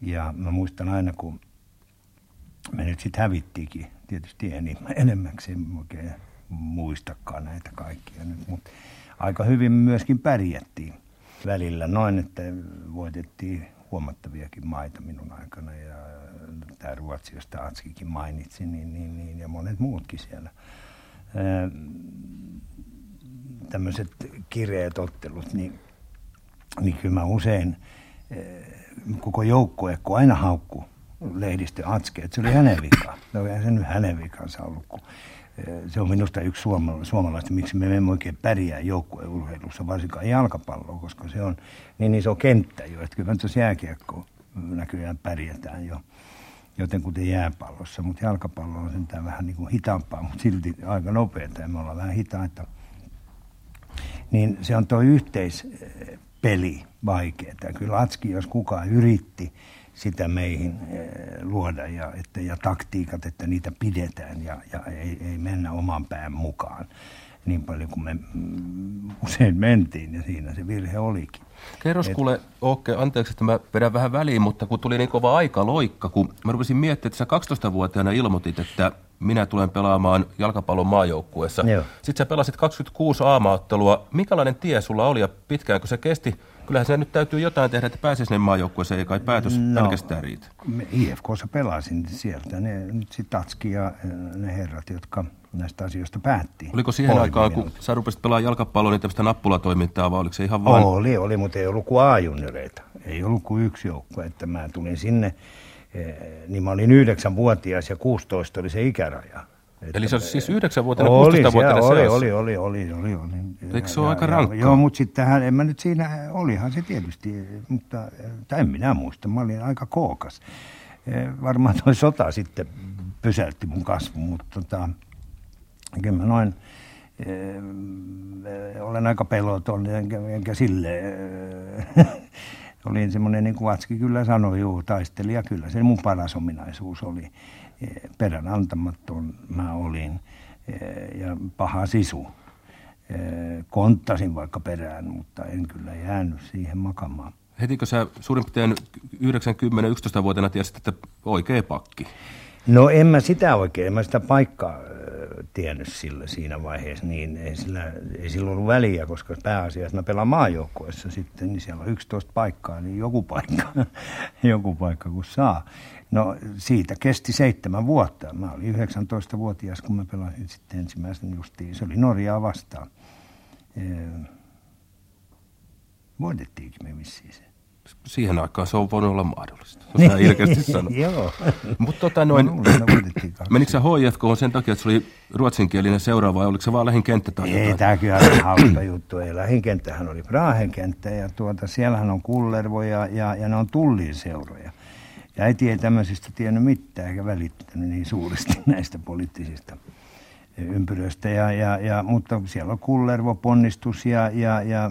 Ja mä muistan aina, kun me nyt sitten hävittiinkin, tietysti enemmäksi, [LAUGHS] en oikein muistakaan näitä kaikkia nyt, mutta aika hyvin myöskin pärjättiin välillä noin, että voitettiin huomattaviakin maita minun aikana ja tämä Ruotsi, josta Atskikin mainitsi, niin, niin, niin, ja monet muutkin siellä. Tämmöiset kireet ottelut, niin, niin kyllä mä usein koko joukkue, kun aina haukku lehdistö Atske, että se oli hänen vika. No eihän se nyt hänen vikansa ollut, kun se on minusta yksi suomalaista, miksi me emme oikein pärjää joukkueurheilussa, varsinkaan jalkapalloa, koska se on niin iso kenttä jo, että kyllä tuossa jääkiekko näköjään pärjätään jo, joten kuten jääpallossa, mutta jalkapallo on sentään vähän niin kuin hitaampaa, mutta silti aika nopeaa ja me ollaan vähän hitaita. Niin se on tuo yhteis peli vaikeaa. Kyllä Atski, jos kukaan yritti sitä meihin eh, luoda ja, että, ja taktiikat, että niitä pidetään ja, ja ei, ei mennä oman pään mukaan niin paljon kuin me mm, usein mentiin ja siinä se virhe olikin. Kerros Et... kuule, Ookke, anteeksi, että mä vedän vähän väliin, mutta kun tuli niin kova aika loikka, kun mä rupesin miettimään, että sä 12-vuotiaana ilmoitit, että minä tulen pelaamaan jalkapallon maajoukkueessa. Joo. Sitten sä pelasit 26 aamaottelua. Mikälainen tie sulla oli ja pitkäänkö se kesti? Kyllähän se nyt täytyy jotain tehdä, että pääsisi sinne maajoukkueeseen, ei kai päätös no, pelkästään riitä. IFKssa pelasin sieltä. Ne, nyt sitten Tatski ja ne herrat, jotka näistä asioista päätti. Oliko siihen aikaan, kun sä rupesit pelaamaan jalkapalloa, niin tämmöistä nappulatoimintaa, vai oliko se ihan vain? Oli, oli, mutta ei ollut kuin A-junioreita. Ei ollut kuin yksi joukkue, että mä tulin sinne, eh, niin mä olin yhdeksänvuotias ja 16 oli se ikäraja. Että, Eli se olisi siis yhdeksänvuotiaana, 16-vuotiaana oli, oli, oli, oli, oli, oli. Eikö se ole aika rankkaa? Joo, mutta sitten en mä nyt siinä, olihan se tietysti, mutta tai en minä muista, mä olin aika kookas. Eh, varmaan toi sota sitten pysäytti mun kasvun, mutta tota, kyllä mä noin, äh, olen aika peloton, enkä, enkä sille, äh, [LAUGHS] olin semmoinen, niin kuin Atski kyllä sanoi, juu, taistelija, kyllä se mun paras ominaisuus oli. Perän antamaton mä olin äh, ja paha sisu. Äh, konttasin vaikka perään, mutta en kyllä jäänyt siihen makamaan. Hetikö sä suurin piirtein 90-11-vuotiaana tiesit, että oikea pakki? No en mä sitä oikein, en mä sitä paikkaa tiennyt sillä siinä vaiheessa, niin ei sillä, ei sillä ollut väliä, koska pääasiassa mä pelaan maajoukkueessa sitten, niin siellä on 11 paikkaa, niin joku paikka, [LAUGHS] joku paikka kun saa. No siitä kesti seitsemän vuotta. Mä olin 19-vuotias, kun mä pelasin sitten ensimmäisen justiin. Se oli Norjaa vastaan. Voitettiinkin me vissiin se siihen aikaan se on voinut olla mahdollista. [LAUGHS] Se on ilkeästi sanoa. [LAUGHS] Joo. Mutta tota noin, menikö sä HIFK on sen takia, että se oli ruotsinkielinen seuraava vai oliko se vaan lähinkenttä tai Ei, jotain? tämä kyllä on hauska juttu. Ei, lähinkenttähän oli Brahen kenttä ja tuota, siellähän on Kullervo ja, ja, ja ne on tullin seuroja. Ja äiti ei tämmöisistä tiennyt mitään eikä välittänyt niin suuresti [LAUGHS] näistä poliittisista ympyröistä, ja, ja, ja, mutta siellä on Kullervo, Ponnistus ja, ja, ja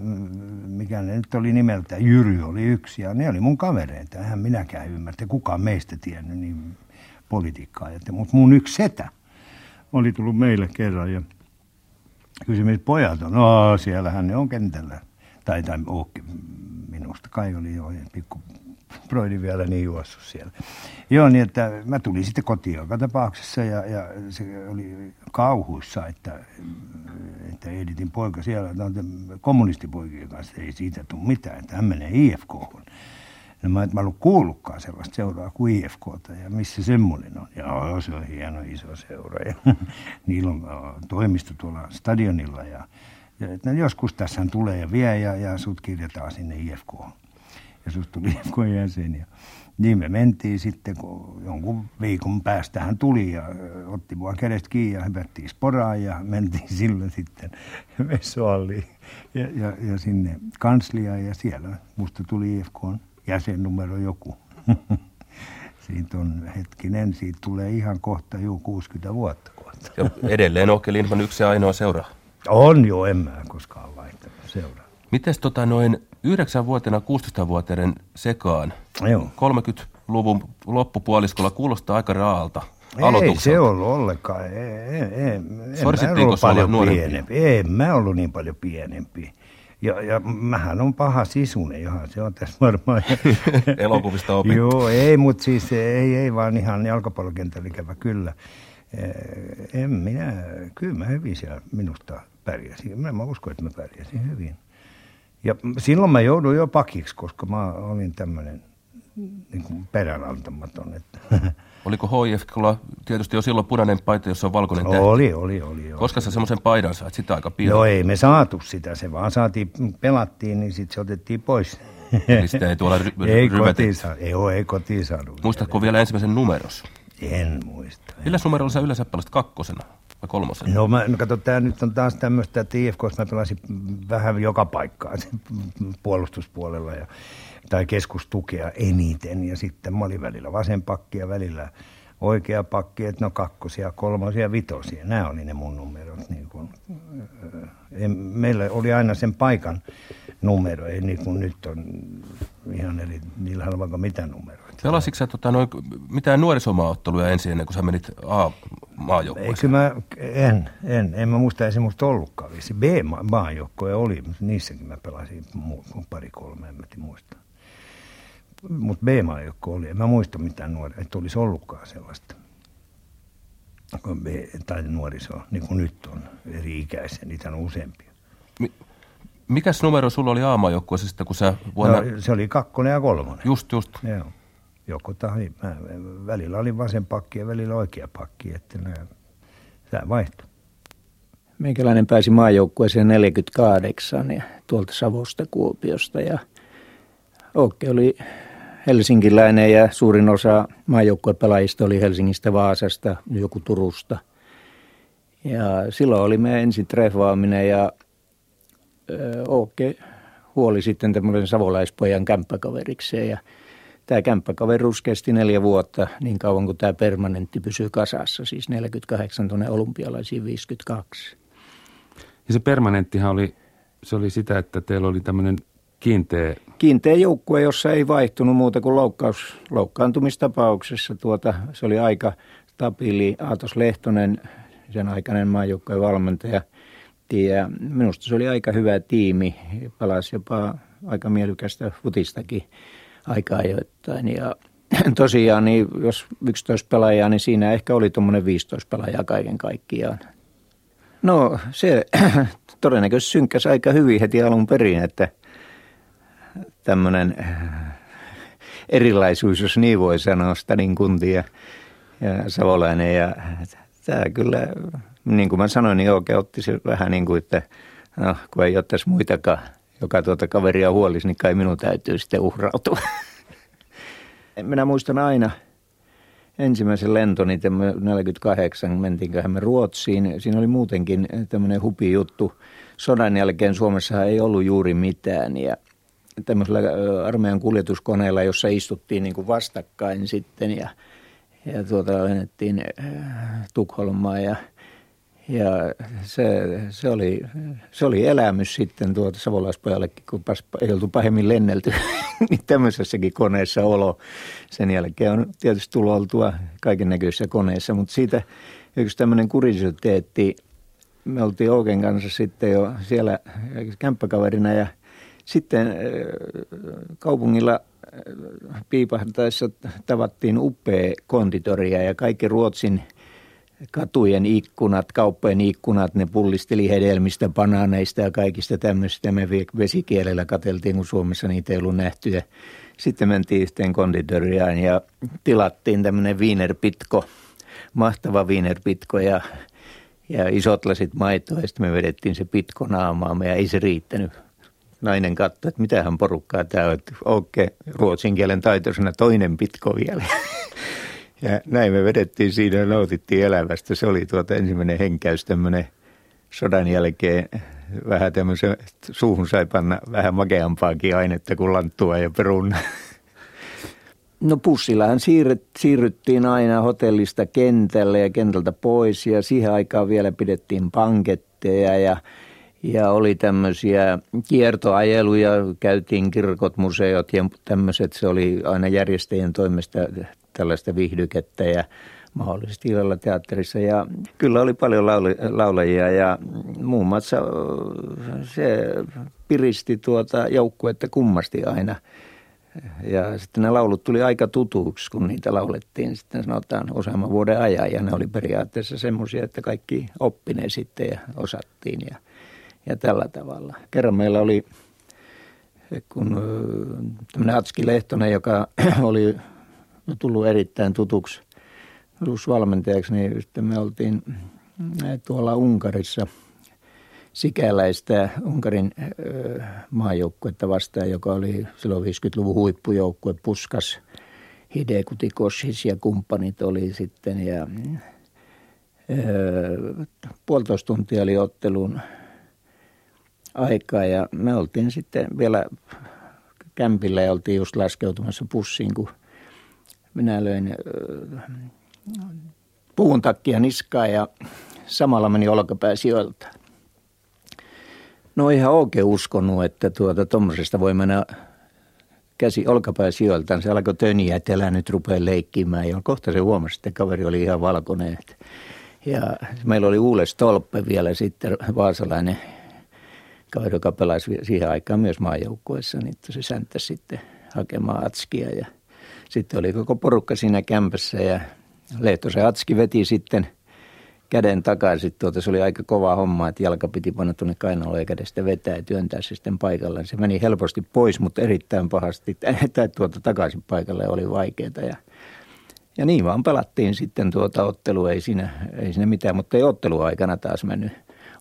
mikä ne nyt oli nimeltä, Jyry oli yksi ja ne oli mun kavereita. Eihän minäkään ymmärtä, kukaan meistä tiennyt niin politiikkaa. Mutta mun yksi setä oli tullut meille kerran ja kysyi, pojat on, no siellähän ne on kentällä. Tai, tai ookin minusta kai oli jo pikku Broidi vielä niin juossut siellä. Joo, niin että mä tulin sitten kotiin joka tapauksessa ja, ja se oli kauhuissa, että, että Editin poika siellä, no, kommunistipoikien kanssa ei siitä tule mitään, että hän menee IFK. No mä en ollut kuullutkaan sellaista seuraa kuin IFKta ja missä semmoinen on. Joo, se on hieno iso seura ja [LAUGHS] niillä on toimisto tuolla stadionilla ja, ja että joskus tässä tulee ja vie ja, ja sut kirjataan sinne IFKon ja susta tuli [LAUGHS] IFKn jäsen. Ja niin me mentiin sitten, kun jonkun viikon päästä hän tuli ja otti mua kädestä kiinni ja hypättiin sporaan ja [LAUGHS] mentiin sillä sitten [LAUGHS] Vessoalliin ja, ja, ja, sinne kansliaan ja siellä musta tuli IFKn jäsennumero joku. siitä on hetkinen, siitä tulee ihan kohta juu 60 vuotta kohta. Ja edelleen Åke Lindman yksi ainoa seura. On jo, en mä koskaan vaihtanut seuraa. Mites tota noin 9-vuotiaana 16-vuotiaiden sekaan, Joo. 30-luvun loppupuoliskolla kuulostaa aika raalta. Ei se ollut ollenkaan. Ei, ei, ei. Sorsittiinko paljon pienempi? Ei, mä ollut niin paljon pienempi. Ja, ja mähän on paha sisunen, johon se on tässä varmaan. [LAUGHS] Elokuvista opittu. Joo, ei, mutta siis ei, ei vaan ihan jalkapallokentällä ikävä kyllä. En minä, kyllä mä hyvin siellä minusta pärjäsin. Mä, mä uskon, että mä pärjäsin hyvin. Ja silloin mä jouduin jo pakiksi, koska mä olin tämmöinen niin kuin peränantamaton. Että. [LAUGHS] Oliko HIFKlla tietysti jo silloin punainen paita, jossa on valkoinen tähti? Oli, oli, oli. oli. Koska sä semmoisen paidan saat? Sitä aika pian. No ei me saatu sitä, se vaan saatiin, pelattiin, niin sitten se otettiin pois. Eli sitä ei tuolla ry- [LAUGHS] ei, kotiin saa, ei, ei kotiin saanut. Muistatko vielä ensimmäisen numeros? En muista. Millä numerolla sä yleensä pelasit kakkosena? Vai kolmosen? No, mä, no kato, tämä nyt on taas tämmöistä, että IFK, mä pelasin vähän joka paikkaa puolustuspuolella ja, tai keskustukea eniten ja sitten mä olin välillä vasen pakki ja välillä oikea pakki, että no kakkosia, kolmosia, vitosia, nämä oli ne mun numerot. Niin kun, en, meillä oli aina sen paikan numero, ei niin kuin nyt on ihan eri, niillä on vaikka mitä numeroita. Pelasitko sä tota, noin, mitään nuorisomaaotteluja ensin ennen kuin sä menit A maajoukkueeseen? Eikö mä, en, en, en mä muista esimerkiksi ollutkaan. B-maajoukkoja oli, mutta niissäkin mä pelasin pari-kolme, en mä muista. Mutta B-maajoukkue oli, en mä muista mitään nuoria, että olisi ollutkaan sellaista. B, tai nuorisoa, niin kuin nyt on eri ikäisiä, niitä on useampia. Mi- mikäs numero sulla oli aamajoukkueessa sitten, kun sä vuonna... No, se oli kakkonen ja kolmonen. Just, just. Joo. Joko tai, mä, välillä oli vasen pakki ja välillä oikea pakki, että nämä, tämä vaihtui. Meikäläinen pääsi maajoukkueeseen 48 ja tuolta Savosta Kuopiosta ja Okke oli helsinkiläinen ja suurin osa maajoukkuepelaajista oli Helsingistä, Vaasasta, joku Turusta. Ja silloin oli me ensin treffaaminen ja Okke huoli sitten tämmöisen savolaispojan kämppäkaverikseen ja tämä kämppäkaveruus kesti neljä vuotta niin kauan kuin tämä permanentti pysyy kasassa, siis 48 tuonne olympialaisiin 52. Ja se permanenttihan oli, se oli sitä, että teillä oli tämmöinen kiinteä... Kiinteä joukkue, jossa ei vaihtunut muuta kuin loukkaus, loukkaantumistapauksessa. Tuota, se oli aika stabiili. Aatos Lehtonen, sen aikainen maajoukkueen valmentaja. Ja minusta se oli aika hyvä tiimi. Palasi jopa aika mielekästä futistakin aika ajoittain. Ja [CLEARS THROAT] tosiaan, niin jos 11 pelaajaa, niin siinä ehkä oli tuommoinen 15 pelaajaa kaiken kaikkiaan. No se [CLEARS THROAT] todennäköisesti synkkäsi aika hyvin heti alun perin, että – tämmöinen [CLEARS THROAT] erilaisuus, jos niin voi sanoa, Stadin kunti ja, ja Savolainen. Ja tämä kyllä, niin kuin mä sanoin, niin oikein otti se vähän niin kuin, että no, kun ei ole tässä muitakaan, joka tuota kaveria huolisi, niin kai minun täytyy sitten uhrautua. [LAUGHS] Minä muistan aina ensimmäisen lentoni, 48, mentiinköhän me Ruotsiin. Siinä oli muutenkin tämmöinen hupi juttu. Sodan jälkeen Suomessa ei ollut juuri mitään ja tämmöisellä armeijan kuljetuskoneella, jossa istuttiin niin kuin vastakkain sitten ja, ja tuota, lennettiin Tukholmaan ja, ja se, se, oli, se oli elämys sitten tuota savolaispojallekin, kun pas, ei oltu pahemmin lennelty, [LAUGHS] niin tämmöisessäkin koneessa olo. Sen jälkeen on tietysti tullut oltua kaiken näköisissä koneissa, mutta siitä yksi tämmöinen kuriositeetti, me oltiin Ouken kanssa sitten jo siellä kämppäkaverina ja – sitten äh, kaupungilla äh, piipahtaessa tavattiin upea konditoria ja kaikki Ruotsin katujen ikkunat, kauppojen ikkunat, ne pullisteli hedelmistä, banaaneista ja kaikista tämmöistä. Me vesikielellä kateltiin, kun Suomessa niitä ei ollut nähty. Ja sitten mentiin yhteen konditoriaan ja tilattiin tämmöinen viinerpitko, mahtava viinerpitko ja, ja isot lasit maitoa. Ja sitten me vedettiin se pitko naamaamme ja ei se riittänyt nainen katsoi, että mitähän porukkaa tämä on. Okei, ruotsin kielen taitoisena toinen pitko vielä. [LAUGHS] Ja näin me vedettiin siinä ja nautittiin elävästä. Se oli tuota ensimmäinen henkäys tämmöinen sodan jälkeen vähän tämmöisen, suuhun sai panna vähän makeampaakin ainetta kuin lanttua ja perunna. [LAUGHS] No pussillahan siirryt, siirryttiin aina hotellista kentälle ja kentältä pois ja siihen aikaan vielä pidettiin panketteja ja ja oli tämmöisiä kiertoajeluja, käytiin kirkot, museot ja tämmöiset. Se oli aina järjestäjien toimesta tällaista viihdykettä ja mahdollisesti illalla teatterissa. Ja kyllä oli paljon laulajia ja muun muassa se piristi tuota joukkuetta kummasti aina. Ja sitten ne laulut tuli aika tutuiksi, kun niitä laulettiin sitten sanotaan useamman vuoden ajan. Ja ne oli periaatteessa semmoisia, että kaikki oppineet sitten ja osattiin. Ja ja tällä tavalla. Kerran meillä oli, kun tämmöinen Atski Lehtonen, joka [CLEARS THROAT] oli tullut erittäin tutuksi valmentajaksi, niin sitten me oltiin tuolla Unkarissa sikäläistä Unkarin maajoukkuetta vastaan, joka oli silloin 50-luvun huippujoukkue, Puskas, Hidekuti Koshis ja kumppanit oli sitten ja puolitoista tuntia oli ottelun aikaa ja me oltiin sitten vielä kämpillä ja oltiin just laskeutumassa pussiin, kun minä löin puun takkia niskaa ja samalla meni olkapää sijoilta. No ihan oikein uskonut, että tuota tuommoisesta voi mennä käsi olkapää sijoiltaan. Se alkoi töniä, että älä nyt rupea leikkimään. Ja kohta se huomasi, että kaveri oli ihan valkoinen. Ja meillä oli Uule Stolpe vielä sitten vaasalainen kaveri, joka pelasi siihen aikaan myös maajoukkueessa, niin se säntäsi sitten hakemaan Atskia ja sitten oli koko porukka siinä kämpässä ja Lehtosen Atski veti sitten käden takaisin. Tuota, se oli aika kova homma, että jalka piti panna tuonne kainaloon ja kädestä vetää ja työntää se sitten paikalleen. Se meni helposti pois, mutta erittäin pahasti. [LAUGHS] Tämä tuota takaisin paikalle oli vaikeaa ja ja niin vaan pelattiin sitten tuota ottelua, ei siinä, ei siinä mitään, mutta ei otteluaikana taas mennyt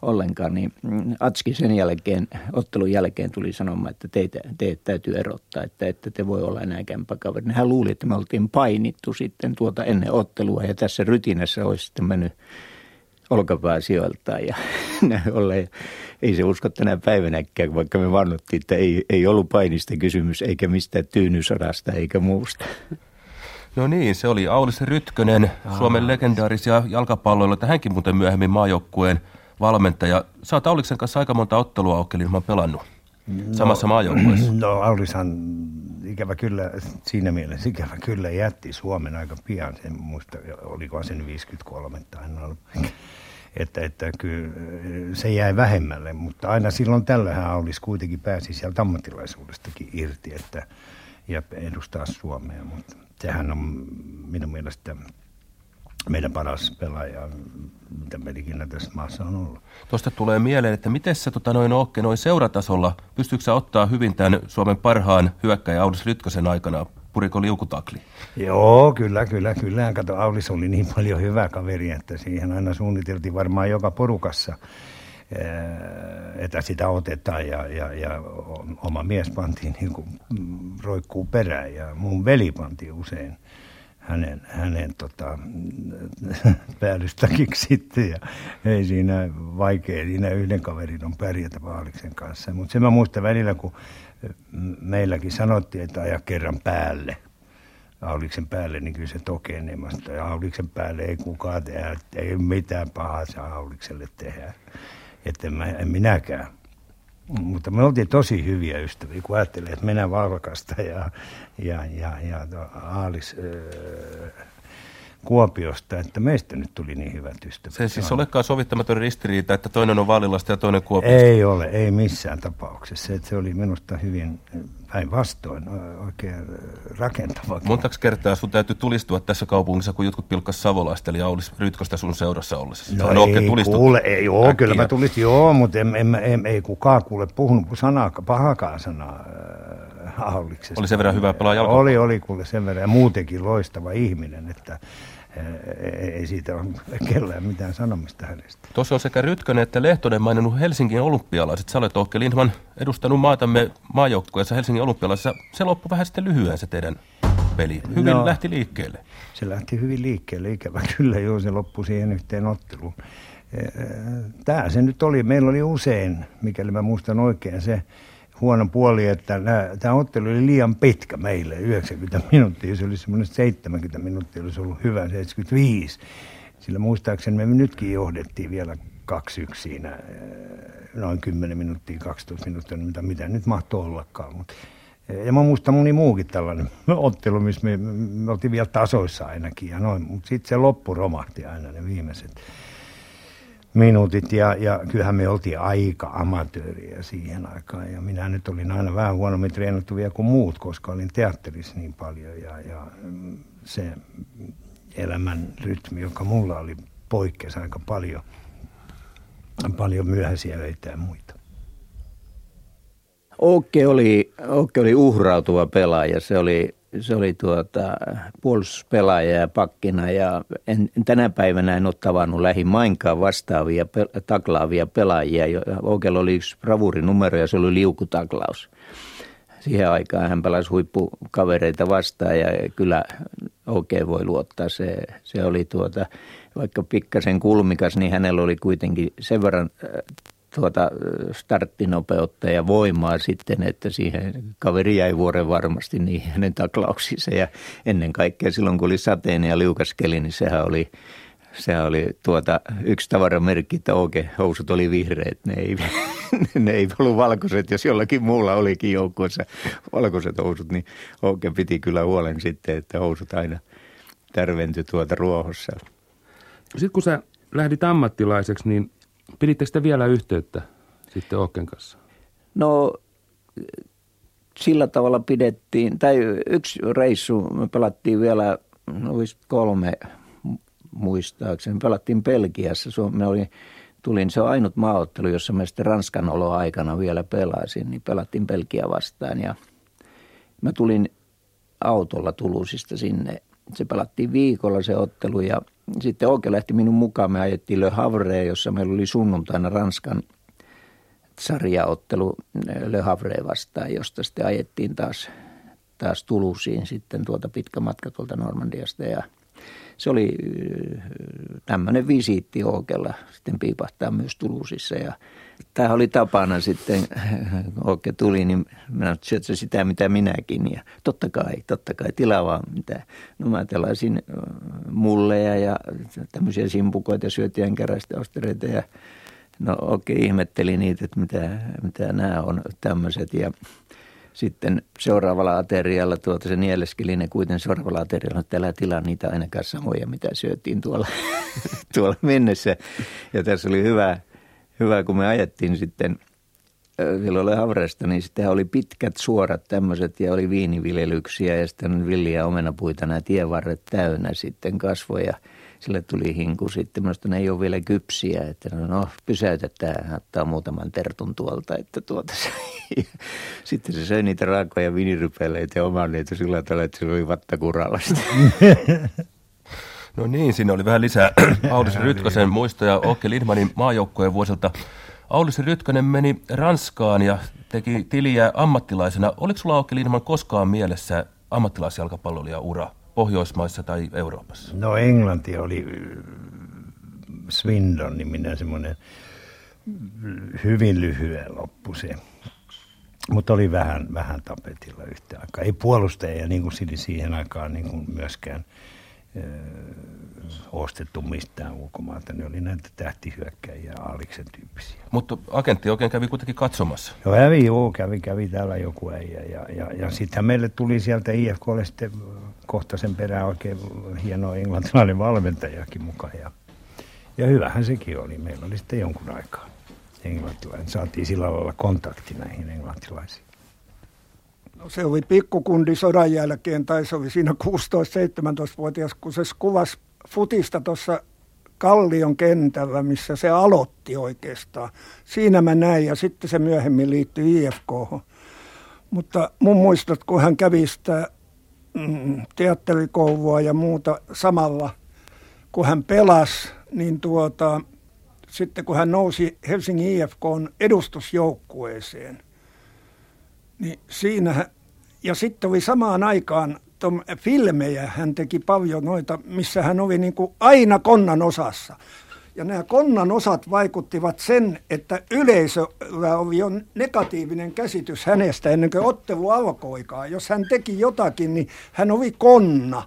ollenkaan, niin Atski sen jälkeen, ottelun jälkeen tuli sanomaan, että teitä, teitä täytyy erottaa, että ette te voi olla enää kämppäkaveri. Hän luuli, että me oltiin painittu sitten tuota ennen ottelua ja tässä rytinässä olisi sitten mennyt olkapää sijoiltaan ja [LAUGHS] näin Ei se usko tänä päivänäkään, vaikka me vannuttiin, että ei, ei ollut painista kysymys eikä mistään tyynysodasta eikä muusta. No niin, se oli Aulis Rytkönen, Aa. Suomen legendaarisia jalkapalloilijoita. Hänkin muuten myöhemmin maajoukkueen valmentaja. Sä oot Auliksen kanssa aika monta ottelua Okkelin pelannut no, samassa maajoukkueessa. No Aulishan ikävä kyllä, siinä mielessä ikävä kyllä jätti Suomen aika pian. Sen muista, oliko sen 53 tai. Että, että kyllä se jäi vähemmälle, mutta aina silloin tällähän olisi kuitenkin pääsi sieltä ammattilaisuudestakin irti että, ja edustaa Suomea. Mutta sehän on minun mielestä meidän paras pelaaja, mitä meillä tässä maassa on ollut. Tuosta tulee mieleen, että miten se tota, noin Ookke noin seuratasolla, pystyykö sä ottaa hyvin tämän Suomen parhaan hyökkäjä Audis Rytkösen aikana? Puriko liukutakli? Joo, kyllä, kyllä, kyllä. Kato, Aulis oli niin paljon hyvä kaveri, että siihen aina suunniteltiin varmaan joka porukassa että sitä otetaan ja, ja, ja oma mies pantiin niin kuin roikkuu perään ja mun veli pantiin usein hänen, hänen tota, [LAUGHS] päällystäkiksi sitten ja ei siinä vaikea, siinä yhden kaverin on pärjätä Paaliksen kanssa. Mutta se mä muistan välillä, kun meilläkin sanottiin, että aja kerran päälle, Auliksen päälle, niin kyllä se tokenemasta. Ja Auliksen päälle ei kukaan tehdä, ei mitään pahaa saa Aulikselle tehdä. Että en, mä, en minäkään. Mutta me oltiin tosi hyviä ystäviä, kun ajattelee, että mennään Valkasta ja, ja, ja, ja Aalis öö, Kuopiosta, että meistä nyt tuli niin hyvät ystävät. Se ei siis olekaan sovittamaton ristiriita, että toinen on Vaalilasta ja toinen Kuopiosta? Ei ole, ei missään tapauksessa. Se, että se oli minusta hyvin päinvastoin oikein rakentava. Montaks kertaa sun täytyy tulistua tässä kaupungissa, kun jotkut pilkkas Savolaista, eli Aulis Rytkosta sun seurassa ollessa? No ei, kuule, ei, joo, äkkiä. kyllä mä tulistin, joo, mutta en, en, en, ei kukaan kuule puhunut sanaa, pahakaan sanaa Auliksesta. Oli sen verran hyvä pelaa Oli, oli kuule sen verran ja muutenkin loistava ihminen, että ei siitä ole kellään mitään sanomista hänestä. Tuossa on sekä Rytkönen että Lehtonen maininnut Helsingin olympialaiset. Sä olet Ohke Lindman edustanut maatamme maajoukkueessa Helsingin olympialaisissa. Se loppui vähän sitten lyhyen se teidän peli. Hyvin no, lähti liikkeelle. Se lähti hyvin liikkeelle, ikävä [LAUGHS] kyllä joo, se loppui siihen yhteen otteluun. Tämä se nyt oli, meillä oli usein, mikäli mä muistan oikein, se huono puoli, että tämä ottelu oli liian pitkä meille, 90 minuuttia. Se oli semmoinen 70 minuuttia, olisi ollut hyvä 75. Sillä muistaakseni me nytkin johdettiin vielä 2-1 siinä, äh, noin 10 minuuttia, 12 minuuttia, mitä, mitä nyt mahtoi ollakaan. Mutta äh, ja mä muistan moni muukin tällainen [LAUGHS] ottelu, missä me, me oltiin vielä tasoissa ainakin ja noin, mutta sitten se loppu romahti aina ne viimeiset minuutit ja, ja kyllähän me oltiin aika amatööriä siihen aikaan ja minä nyt olin aina vähän huonommin treenattu vielä kuin muut, koska olin teatterissa niin paljon ja, ja se elämän rytmi, joka mulla oli poikkesi aika paljon, paljon myöhäisiä öitä ja muita. Okke oli, oli uhrautuva pelaaja. Se oli se oli tuota, puolustuspelaaja ja pakkina ja en, tänä päivänä en ole tavannut lähimainkaan vastaavia pe, taklaavia pelaajia. Okella oli yksi bravurinumero ja se oli liukutaklaus. Siihen aikaan hän pelasi huippukavereita vastaan ja kyllä oikein voi luottaa. Se, se oli tuota, vaikka pikkasen kulmikas, niin hänellä oli kuitenkin sen verran tuota starttinopeutta ja voimaa sitten, että siihen kaveri jäi vuoren varmasti niin hänen taklauksissa. Ja ennen kaikkea silloin, kun oli sateinen ja liukaskeli, niin sehän oli, sehän oli tuota, yksi tavaramerkki, että oikein housut oli vihreät. Ne ei, [LAUGHS] ne ei ollut valkoiset, jos jollakin muulla olikin joukkueessa valkoiset housut, niin Ouke piti kyllä huolen sitten, että housut aina tärventyi tuota ruohossa. Sitten kun sä lähdit ammattilaiseksi, niin piditte sitä vielä yhteyttä sitten Ouken kanssa? No sillä tavalla pidettiin, tai yksi reissu me pelattiin vielä, no kolme muistaakseni, pelattiin Pelkiässä. Me oli, tulin, se on ainut maaottelu, jossa mä sitten Ranskan aikana vielä pelasin, niin pelattiin Pelkiä vastaan ja mä tulin autolla Tulusista sinne. Se pelattiin viikolla se ottelu ja sitten Oke lähti minun mukaan. Me ajettiin Le Havre, jossa meillä oli sunnuntaina Ranskan sarjaottelu Le Havre vastaan, josta sitten ajettiin taas, taas Tulusiin sitten tuota pitkä matka tuolta Normandiasta ja se oli tämmöinen visiitti Ookella sitten piipahtaa myös Tulusissa ja tämä oli tapana sitten, Ooke tuli, niin minä syötsä sitä mitä minäkin ja totta kai, totta kai tilavaa mitä. No mä telasin mulleja ja tämmöisiä simpukoita, syötien kerästä ostereita ja no okei, okay, ihmettelin niitä, että mitä, mitä nämä on tämmöiset ja sitten seuraavalla aterialla, tuota se nieleskeli ne kuitenkin seuraavalla aterialla, että älä tilaa niitä ainakaan samoja, mitä syötiin tuolla, [LAUGHS] tuolla mennessä. Ja tässä oli hyvä, hyvä, kun me ajettiin sitten silloin oli Havresta, niin sitten oli pitkät suorat tämmöiset ja oli viiniviljelyksiä ja sitten villiä omenapuita nämä tievarret täynnä sitten kasvoja – sille tuli hinku sitten. Minusta ne ei ole vielä kypsiä, että no, no pysäytetään, ottaa muutaman tertun tuolta, että tuota se. Sitten se söi niitä raakoja vinirypeleitä ja oman niitä sillä tavalla, että se oli vattakuralla [LAUGHS] No niin, siinä oli vähän lisää Aulis Rytkösen muistoja Okke Lindmanin maajoukkojen vuosilta. Aulis Rytkönen meni Ranskaan ja teki tiliä ammattilaisena. Oliko sulla Okke Lindman koskaan mielessä ammattilaisjalkapallolija ura? Pohjoismaissa tai Euroopassa? No Englanti oli äh, Swindon niminen semmoinen hyvin lyhyen loppu se. Mutta oli vähän, vähän tapetilla yhtä aikaa. Ei puolustajia niin kuin siihen aikaan niin kuin myöskään ostettu mistään ulkomailta. Ne oli näitä tähtihyökkäjiä, Aaliksen tyyppisiä. Mutta agentti oikein kävi kuitenkin katsomassa. Joo, kävi, joo, kävi, kävi täällä joku äijä. Ja, ja, ja sitten meille tuli sieltä IFKlle sitten kohta sen perään oikein hieno englantilainen valmentajakin mukaan. Ja, ja hyvähän sekin oli. Meillä oli sitten jonkun aikaa englantilainen. Saatiin sillä lailla kontakti näihin englantilaisiin. No se oli pikkukundi sodan jälkeen, tai se oli siinä 16-17-vuotias, kun se kuvasi futista tuossa Kallion kentällä, missä se aloitti oikeastaan. Siinä mä näin ja sitten se myöhemmin liittyi IFK. Mutta mun muistot, kun hän kävi sitä mm, teatterikoulua ja muuta samalla, kun hän pelasi, niin tuota, sitten kun hän nousi Helsingin IFK edustusjoukkueeseen – niin siinä, ja sitten oli samaan aikaan tom, filmejä, hän teki paljon noita, missä hän oli niin kuin aina konnan osassa. Ja nämä konnan osat vaikuttivat sen, että yleisöllä oli jo negatiivinen käsitys hänestä ennen kuin ottelu alkoikaan. Jos hän teki jotakin, niin hän oli konna,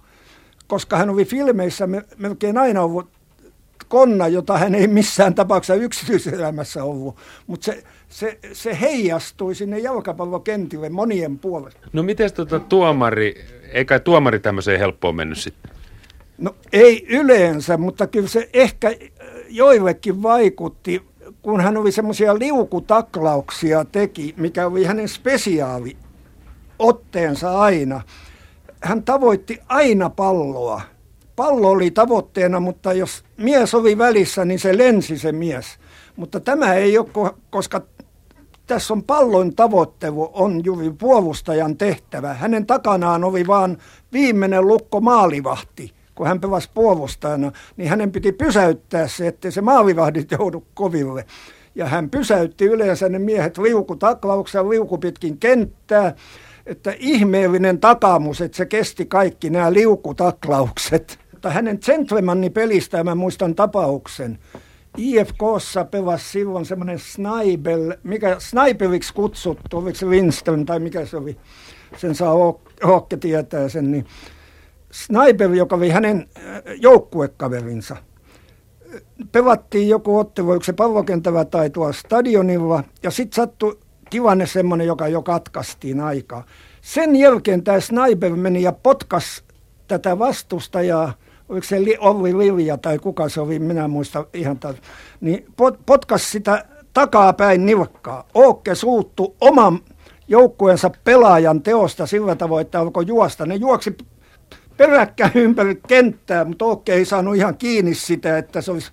koska hän oli filmeissä melkein aina ollut konna, jota hän ei missään tapauksessa yksityiselämässä ollut. Mutta se, se, se heijastui sinne jalkapallokentille monien puolesta. No miten tuota tuomari, eikä tuomari tämmöiseen helppoon mennyt sitten? No ei yleensä, mutta kyllä se ehkä joillekin vaikutti, kun hän oli semmoisia liukutaklauksia teki, mikä oli hänen spesiaali otteensa aina. Hän tavoitti aina palloa pallo oli tavoitteena, mutta jos mies oli välissä, niin se lensi se mies. Mutta tämä ei ole, koska tässä on pallon tavoittelu, on juuri puolustajan tehtävä. Hänen takanaan oli vaan viimeinen lukko maalivahti, kun hän pelasi puolustajana, niin hänen piti pysäyttää se, ettei se maalivahdit joudu koville. Ja hän pysäytti yleensä ne miehet liukutaklauksen, liuku pitkin kenttää, että ihmeellinen takamus, että se kesti kaikki nämä liukutaklaukset mutta hänen gentlemanni pelistä mä muistan tapauksen. IFKssa pelasi silloin semmoinen Snaibel, mikä Snaibeliksi kutsuttu, oliko se Winston tai mikä se oli, sen saa Hookke tietää sen, niin Snaibel, joka oli hänen äh, joukkuekaverinsa, pelattiin joku ottelu, se pallokentävä tai tuolla stadionilla, ja sitten sattui tilanne semmoinen, joka jo katkaistiin aikaa. Sen jälkeen tämä sniper meni ja potkas tätä vastustajaa, oliko se Olli Lilja tai kuka se oli, minä muista ihan tar- niin pot, potkas sitä takapäin nilkkaa. Ookke suuttu oman joukkueensa pelaajan teosta sillä tavoin, että alkoi juosta. Ne juoksi peräkkäin ympäri kenttää, mutta Ookke ei saanut ihan kiinni sitä, että se olisi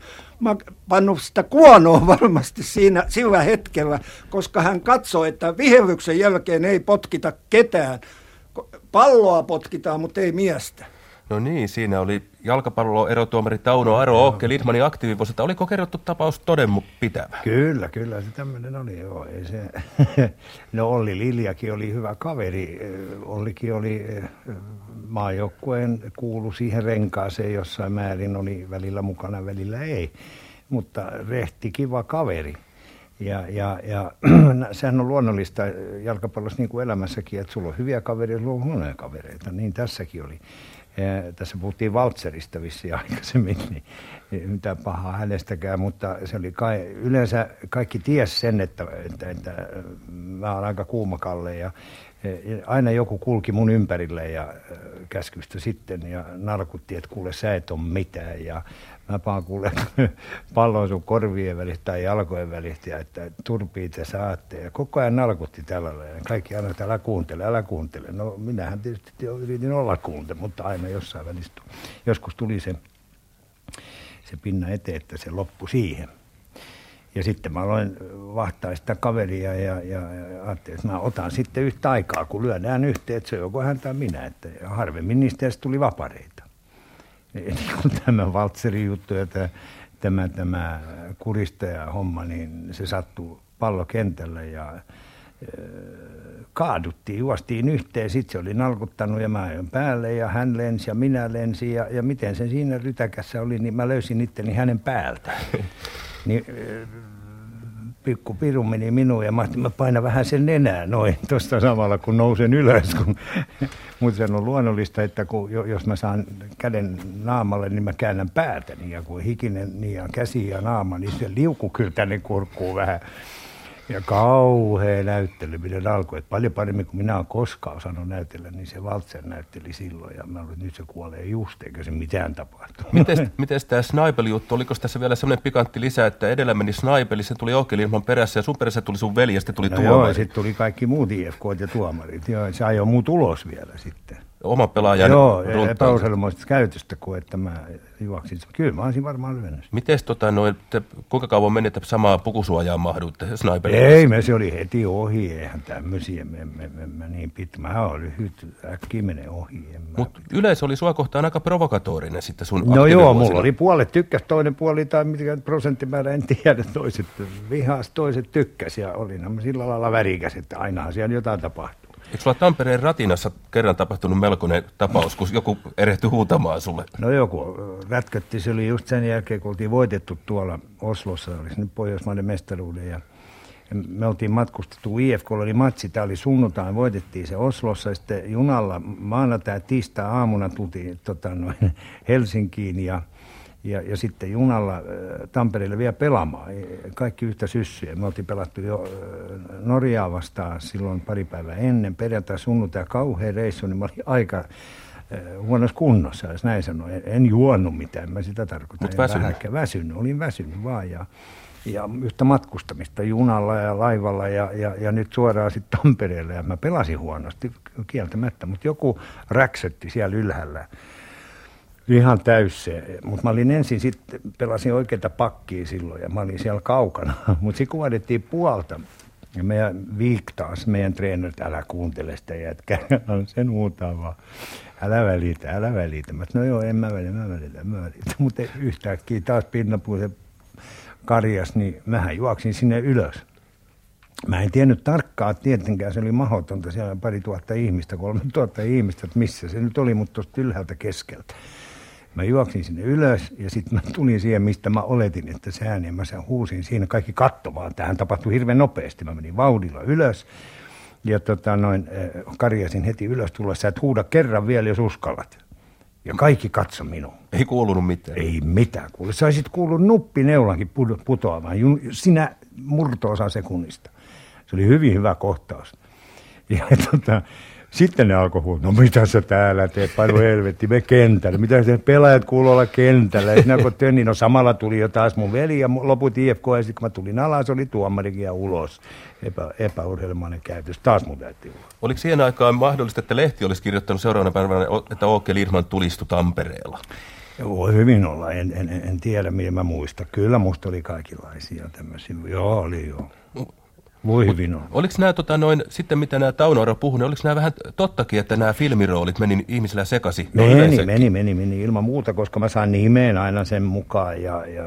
pannut sitä kuonoa [LAUGHS] varmasti siinä, sillä hetkellä, koska hän katsoi, että vihellyksen jälkeen ei potkita ketään. Palloa potkitaan, mutta ei miestä. No niin, siinä oli jalkapallo erotuomari Tauno Aro Okke Lidmanin aktiivivuosilta. Oliko kerrottu tapaus toden pitävä? Kyllä, kyllä se tämmöinen oli. Joo. Ei se. [LAUGHS] no Olli Liljakin oli hyvä kaveri. Ollikin oli maajoukkueen kuulu siihen renkaaseen jossain määrin, oli välillä mukana, välillä ei. Mutta rehti, kiva kaveri. Ja, ja, ja [CLEARS THROAT] sehän on luonnollista jalkapallossa niin kuin elämässäkin, että sulla on hyviä kavereita, sulla on huonoja kavereita. Niin tässäkin oli. Ja tässä puhuttiin Valtserista vissiin aikaisemmin, niin mitä pahaa hänestäkään, mutta se oli kai, yleensä kaikki ties sen, että, että, että mä oon aika kuumakalle ja aina joku kulki mun ympärille ja käskystä sitten ja narkutti, että kuule sä et ole mitään ja mä paan kuule [LAUGHS] pallon sun korvien välistä tai jalkojen välistä ja että turpii te saatte ja koko ajan nalkutti tällä ja kaikki aina, että älä kuuntele, älä kuuntele. No minähän tietysti yritin olla kuuntele, mutta aina jossain välissä joskus tuli se, se pinna eteen, että se loppui siihen. Ja sitten mä aloin vahtaa sitä kaveria ja, ja, ja ajattelin, että mä otan sitten yhtä aikaa, kun lyödään yhteen, että se on joko hän tai minä. Että harvemmin niistä tuli vapareita. [LAUGHS] Niin kuin tämä Valtserin juttu ja tämä, tämä, tämä kuristaja homma, niin se sattuu pallokentällä ja kaaduttiin, juostiin yhteen, sitten se oli nalkuttanut ja mä ajoin päälle ja hän lensi ja minä lensin ja, ja miten se siinä rytäkässä oli, niin mä löysin itteni hänen päältä. [LAUGHS] niin pikku piru meni minuun ja mä, mä painan vähän sen nenää noin tuosta samalla kun nousen ylös. Kun, [LAUGHS] mutta se on luonnollista, että kun, jos mä saan käden naamalle, niin mä käännän päätäni ja kun hikinen niin ja käsi ja naama, niin se liuku kyllä tänne kurkkuu vähän. Ja kauhea näytteleminen alkoi. Että paljon paremmin kuin minä olen koskaan osannut näytellä, niin se Waltzer näytteli silloin. Ja mä olin, nyt se kuolee just, eikä se mitään tapahtu. Miten tämä Snaipel-juttu, oliko tässä vielä semmoinen pikantti lisä, että edellä meni Snaipeli, se tuli Åke Lindman perässä ja sun perässä tuli sun veli ja sitten tuli no tuomari. Joo, sitten tuli kaikki muut IFK ja tuomarit. Joo, se ajoi muut ulos vielä sitten oma pelaajan Joo, epäoselmoista käytöstä, kun että mä juoksin. Kyllä mä olisin varmaan lyönyt. Miten tota, noin, te, kuinka kauan meni, että samaa pukusuojaa mahdutte sniperin? Ei, me se oli heti ohi, eihän tämmöisiä, me, me, me, me niin pitkä. Mä olin lyhyt, äkkiä menee ohi. Mutta yleisö oli sua kohtaan aika provokatorinen sitten sun No joo, mulla oli puolet tykkäs, toinen puoli tai mitkä prosenttimäärä, en tiedä, toiset vihas, toiset tykkäs ja oli sillä lailla värikäs, että ainahan siellä jotain tapahtui. Eikö sulla Tampereen ratinassa kerran tapahtunut melkoinen tapaus, kun joku erehtyi huutamaan sulle? No joku rätkötti, se oli just sen jälkeen, kun oltiin voitettu tuolla Oslossa, oli nyt Pohjoismaiden mestaruuden ja me oltiin matkustettu IFK, oli matsi, tämä oli sunnuntain, voitettiin se Oslossa, ja sitten junalla maanantai tiistai aamuna tultiin tota, noin, Helsinkiin ja ja, ja sitten junalla äh, Tampereelle vielä pelaamaan. Kaikki yhtä syssyjä. Me oltiin pelattu jo äh, Norjaa vastaan silloin pari päivää ennen. Perjantai, sunnuntai, kauhea reissu, niin mä olin aika äh, huonossa kunnossa, jos näin sanoi. En, en juonut mitään, mä sitä tarkoitan. Mutta väsynyt? väsynyt, olin väsynyt vaan. Ja, ja yhtä matkustamista junalla ja laivalla ja, ja, ja nyt suoraan sitten Tampereelle. Ja mä pelasin huonosti kieltämättä, mutta joku räksetti siellä ylhäällä ihan täysin. Mutta mä olin ensin sitten, pelasin oikeita pakkia silloin ja mä olin siellä kaukana. [LAUGHS] Mutta sitten kuvahdettiin puolta. Ja meidän Viik taas, meidän treenerit, älä kuuntele sitä jätkää, [LAUGHS] on sen huutaa vaan. Älä välitä, älä välitä. Mä no joo, en mä välitä, mä välitä, mä välitä. [LAUGHS] Mutta yhtäkkiä taas pinnapuu se karjas, niin mähän juoksin sinne ylös. Mä en tiennyt tarkkaan, tietenkään se oli mahdotonta, siellä oli pari tuhatta ihmistä, kolme tuhatta ihmistä, että missä se nyt oli, mutta tuosta ylhäältä keskeltä. Mä juoksin sinne ylös ja sitten mä tulin siihen, mistä mä oletin, että se ääni, mä sen huusin siinä kaikki katsomaan. Tähän tapahtui hirveän nopeasti. Mä menin vauhdilla ylös ja tota, noin, eh, karjasin heti ylös tulossa, että huuda kerran vielä, jos uskallat. Ja kaikki katso minun. Ei kuulunut mitään. Ei mitään kuule. Saisit kuullut nuppineulankin putoamaan sinä murto-osa sekunnista. Se oli hyvin hyvä kohtaus. [LAUGHS] Ja tota, sitten ne alkoi huutaa, no mitä sä täällä teet, painu helvetti, me kentällä. Mitä se pelaajat kuuluu olla kentällä. Ja sinä kun tönni, no samalla tuli jo taas mun veli ja loput IFK. Ja sitten kun mä tulin alas, oli tuomarikin ja ulos. Epä, epäurheilumainen käytös. Taas mun täytyy. Oliko siihen aikaan mahdollista, että lehti olisi kirjoittanut seuraavana päivänä, että Åke Lindman tulistui Tampereella? Voi hyvin olla, en, en, en tiedä, miten mä muista. Kyllä musta oli kaikenlaisia tämmöisiä. Joo, oli joo. Voi hyvin on. Oliko nämä, tota, noin, sitten mitä nämä Taunoaro puhui, niin oliko nämä vähän tottakin, että nämä filmiroolit meni ihmisillä sekaisin? Meni, meni, meni, meni, ilman muuta, koska mä sain nimeen aina sen mukaan ja, ja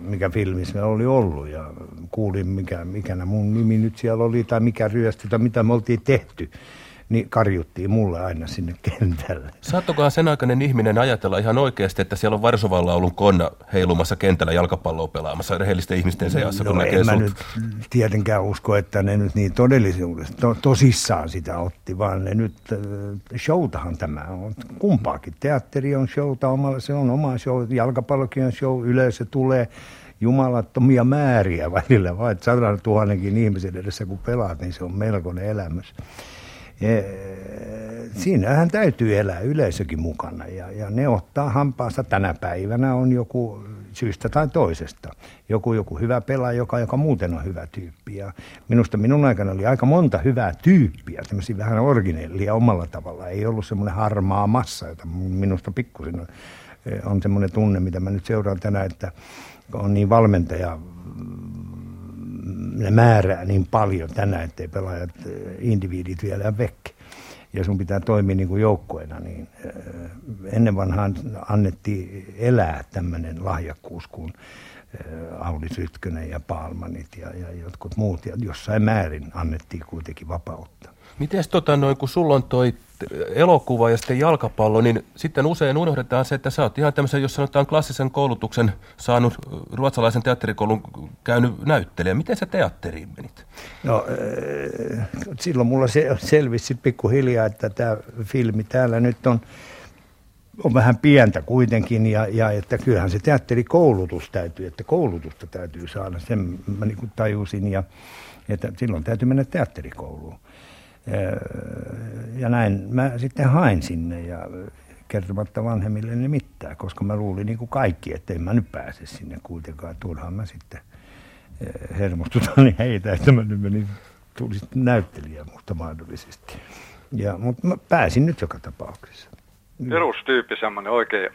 mikä filmissä oli ollut ja kuulin mikä, mikä mun nimi nyt siellä oli tai mikä ryöstö tai mitä me oltiin tehty niin karjuttiin mulle aina sinne kentälle. Saattokohan sen aikainen ihminen ajatella ihan oikeasti, että siellä on Varsovalla ollut konna heilumassa kentällä jalkapalloa pelaamassa rehellisten ihmisten seassa, no, kun en mä nyt tietenkään usko, että ne nyt niin todellisuudessa to, tosissaan sitä otti, vaan ne nyt, showtahan tämä on. Kumpaakin teatteri on showta omalla, se on oma show, jalkapallokin on show, yleisö tulee jumalattomia määriä välillä, vai sadan tuhannenkin ihmisen edessä kun pelaat, niin se on melkoinen elämys siinähän täytyy elää yleisökin mukana ja, ja ne ottaa hampaansa tänä päivänä on joku syystä tai toisesta. Joku, joku hyvä pelaaja, joka, joka muuten on hyvä tyyppi. Ja minusta minun aikana oli aika monta hyvää tyyppiä, tämmöisiä vähän originellia omalla tavalla. Ei ollut semmoinen harmaa massa, jota minusta pikkusin on, on semmoinen tunne, mitä mä nyt seuraan tänään, että on niin valmentaja ne määrää niin paljon tänään, ettei pelaajat, eh, individit vielä vekke. Ja sun pitää toimia niin kuin joukkoina, niin eh, ennen vanhaan annettiin elää tämmöinen lahjakkuus kuin eh, Auli Sytkönen ja Paalmanit ja, ja jotkut muut. Ja jossain määrin annettiin kuitenkin vapautta. Miten tota noin, kun sulla on toi elokuva ja sitten jalkapallo, niin sitten usein unohdetaan se, että sä oot ihan tämmöisen, jos sanotaan klassisen koulutuksen saanut ruotsalaisen teatterikoulun käynyt näyttelijä. Miten sä teatteriin menit? No silloin mulla se selvisi pikkuhiljaa, että tämä filmi täällä nyt on, on vähän pientä kuitenkin ja, ja että kyllähän se teatterikoulutus täytyy, että koulutusta täytyy saada, sen mä niin tajusin ja että silloin täytyy mennä teatterikouluun. Ja näin mä sitten hain sinne ja kertomatta vanhemmille ne mitään, koska mä luulin niin kuin kaikki, että en mä nyt pääse sinne kuitenkaan. Turhaan mä sitten hermostutan [LAUGHS] niin heitä, että mä nyt menin, tuli sitten näyttelijä musta mahdollisesti. Ja, mutta mä pääsin nyt joka tapauksessa. Perustyyppi semmoinen oikein,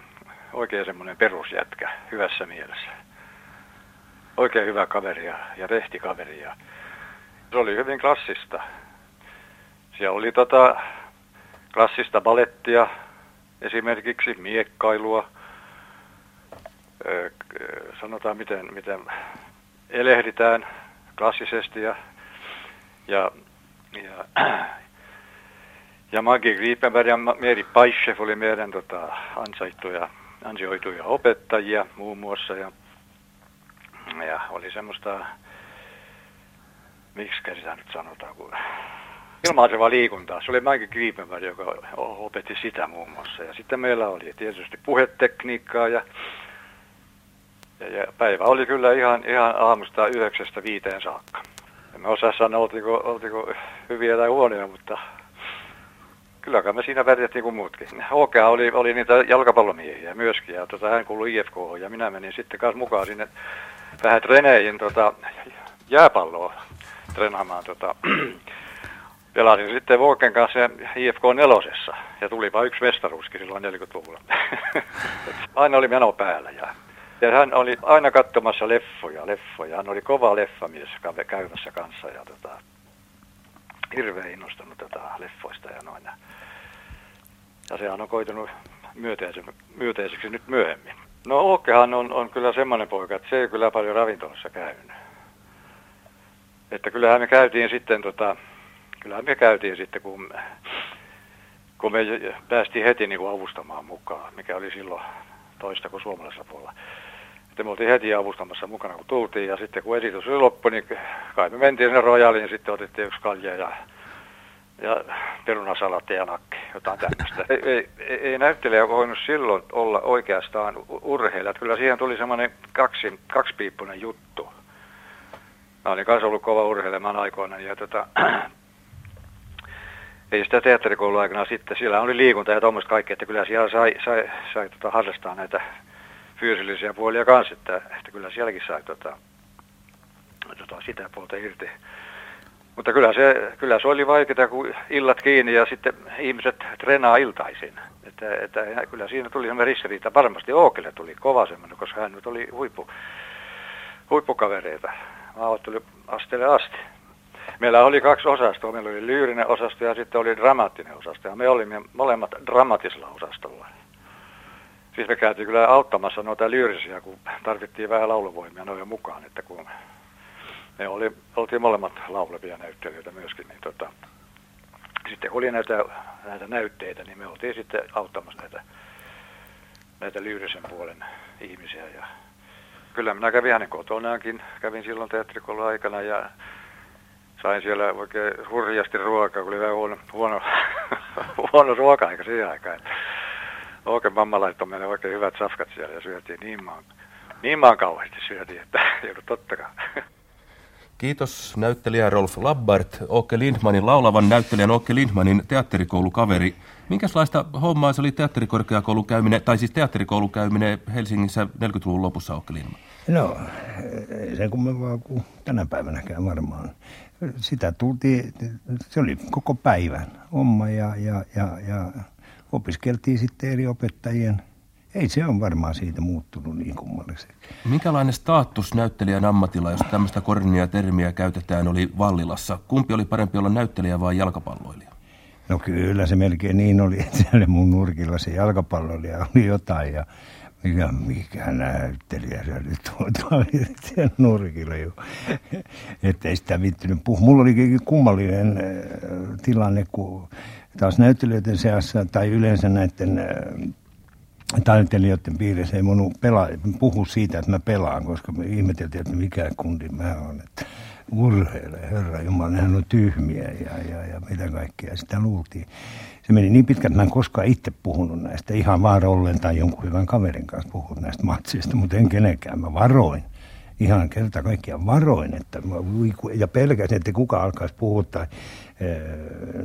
oikein semmoinen perusjätkä hyvässä mielessä. Oikein hyvä kaveri ja, ja rehti kaveri. Ja se oli hyvin klassista siellä oli tota klassista balettia, esimerkiksi miekkailua, sanotaan miten, miten elehditään klassisesti ja, ja, ja, ja Magi Griepenberg ja Meri Paishev oli meidän tota, ansaittuja, ansioituja opettajia muun muassa ja, ja oli semmoista, miksi sitä nyt sanotaan, kun ilmaiseva liikunta. Se oli Mike Griepenberg, joka opetti sitä muun muassa. Ja sitten meillä oli tietysti puhetekniikkaa ja, ja, ja päivä oli kyllä ihan, ihan aamusta yhdeksästä viiteen saakka. En mä osaa sanoa, oltiko, oltiko hyviä tai huonoja, mutta kyllä me siinä pärjättiin kuin muutkin. Okea oli, oli niitä jalkapallomiehiä myöskin, ja tota, hän kuului IFK, ja minä menin sitten kanssa mukaan sinne vähän treneihin tota, jääpalloa treenaamaan tota, pelasin sitten Vuoken kanssa IFK nelosessa ja tuli vain yksi mestaruuskin silloin 40-luvulla. [LAUGHS] aina oli meno päällä ja, ja hän oli aina katsomassa leffoja, leffoja. Hän oli kova leffamies käymässä kanssa ja tota, hirveän innostunut tota, leffoista ja noin. Ja sehän on koitunut myönteiseksi nyt myöhemmin. No Ookkehan on, on kyllä semmoinen poika, että se ei kyllä paljon ravintolassa käynyt. Että kyllähän me käytiin sitten tota, kyllä me käytiin sitten, kun, kun me päästiin heti niin kuin avustamaan mukaan, mikä oli silloin toista kuin suomalaisella puolella. Että me oltiin heti avustamassa mukana, kun tultiin, ja sitten kun esitys oli loppu, niin kai me mentiin sinne rojaliin, ja sitten otettiin yksi kalja ja, ja perunasalatti ja nakki. jotain tämmöistä. [LAUGHS] Ei, ei, ei näyttelijä voinut silloin olla oikeastaan urheilija. Kyllä siihen tuli semmoinen kaksi, kaksipiippunen juttu. Mä olin kanssa ollut kova urheilemaan aikoina ja tota, [CLEARS THROAT] ei sitä teatterikoulun aikana sitten, siellä oli liikunta ja tuommoista kaikkea, että kyllä siellä sai, sai, sai tota, harrastaa näitä fyysillisiä puolia kanssa, että, että kyllä sielläkin sai tota, tota, sitä puolta irti. Mutta kyllä se, kyllä se oli vaikeaa, kun illat kiinni ja sitten ihmiset treenaa iltaisin. Että, että kyllä siinä tuli semmoinen ristiriita. Varmasti Ookelle tuli kova semmoinen, koska hän nyt oli huippu, huippukavereita. Mä tuli asteelle asti. Meillä oli kaksi osastoa. Meillä oli lyyrinen osasto ja sitten oli dramaattinen osasto. Ja me olimme molemmat dramaattisella osastolla. Siis me käytiin kyllä auttamassa noita lyyrisiä, kun tarvittiin vähän lauluvoimia noin mukaan. Että kun me oli, oltiin molemmat laulevia näyttelijöitä myöskin, niin tota, sitten kun oli näitä, näitä näytteitä, niin me oltiin sitten auttamassa näitä, näitä lyyrisen puolen ihmisiä. Ja kyllä minä kävin hänen kotonaankin, kävin silloin teatterikoulun aikana ja sain siellä oikein hurjasti ruokaa, kun oli vähän huono, huono, [LAUGHS] huono ruoka-aika siihen aikaan. Oikein mamma laittoi meille oikein hyvät safkat siellä ja syötiin niin maan, niin maan kauheasti syötiin, että [LAUGHS] joudut tottakaan. Kiitos näyttelijä Rolf Labbart, Åke Lindmanin laulavan näyttelijän Åke Lindmanin teatterikoulukaveri. Minkälaista hommaa se oli teatterikorkeakoulukäyminen, tai siis teatterikoulukäyminen Helsingissä 40-luvun lopussa, Åke Lindman? No, sen vaan kuin tänä päivänäkään varmaan. Sitä tultiin, se oli koko päivän homma ja, ja, ja, ja opiskeltiin sitten eri opettajien – ei se on varmaan siitä muuttunut niin kummalliseksi. Minkälainen status näyttelijän ammatilla, jos tämmöistä kornia termiä käytetään, oli Vallilassa? Kumpi oli parempi olla näyttelijä vai jalkapalloilija? No kyllä se melkein niin oli, [LAUGHS] että siellä mun nurkilla se jalkapalloilija oli jotain ja mikä, mikä näyttelijä se nyt on siellä nurkilla jo. [LAUGHS] Että ei sitä vittynyt puhua. Mulla oli kummallinen äh, tilanne, kun taas näyttelijöiden seassa tai yleensä näiden äh, taiteilijoiden piirissä ei mun puhu siitä, että mä pelaan, koska me ihmeteltiin, että mikä kundi mä oon. Että urheile, herra Jumala, nehän on tyhmiä ja, ja, ja mitä kaikkea. Sitä luultiin. Se meni niin pitkä, että mä en koskaan itse puhunut näistä. Ihan vaan ollen tai jonkun hyvän kaverin kanssa puhunut näistä matsista, mutta en kenenkään. Mä varoin. Ihan kerta kaikkiaan varoin, että ja pelkäsin, että kuka alkaisi puhua tai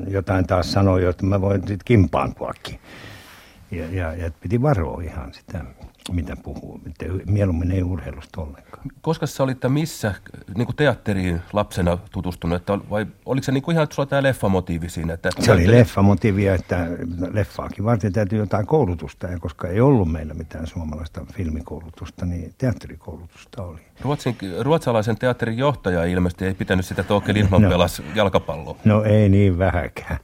jotain taas sanoi, että mä voin sitten kimpaantuakin. Ja, ja, ja piti varoa ihan sitä, mitä puhuu. Että mieluummin ei urheilusta ollenkaan. Koska sä olit missä niin kuin teatteriin lapsena tutustunut? Että vai oliko se niin kuin ihan, että sulla tämä leffamotiivi siinä? Että se oli leffamotiivi, että leffaakin varten täytyy jotain koulutusta. Ja koska ei ollut meillä mitään suomalaista filmikoulutusta, niin teatterikoulutusta oli. Ruotsin, ruotsalaisen teatterin johtaja ilmeisesti ei pitänyt sitä, Åke Lindman no, pelasi jalkapalloa. No ei niin vähäkään.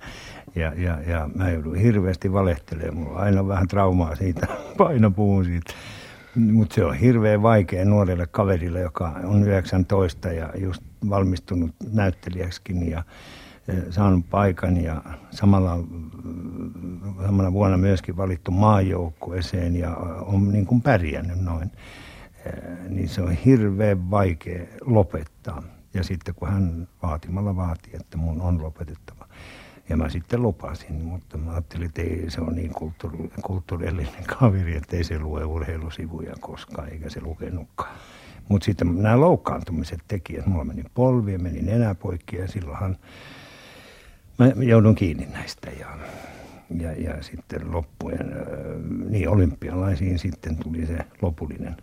Ja, ja, ja mä joudun hirveästi valehtelemaan. Mulla on aina vähän traumaa siitä, [LAUGHS] paino puhun siitä. Mutta se on hirveän vaikea nuorelle kaverille, joka on 19 ja just valmistunut näyttelijäksikin ja saanut paikan ja samalla, samalla vuonna myöskin valittu maajoukkueeseen ja on niin kuin pärjännyt noin. Niin se on hirveän vaikea lopettaa. Ja sitten kun hän vaatimalla vaatii, että mun on lopetettava ja mä sitten lupasin, mutta mä ajattelin, että ei, se on niin kulttuuri, kulttuurillinen [LAUGHS] kaveri, että ei se lue urheilusivuja koskaan, eikä se lukenutkaan. Mutta sitten nämä loukkaantumiset teki, että mulla meni polvi ja meni nenä poikki ja silloinhan mä joudun kiinni näistä ja, ja, ja sitten loppujen, niin olympialaisiin sitten tuli se lopullinen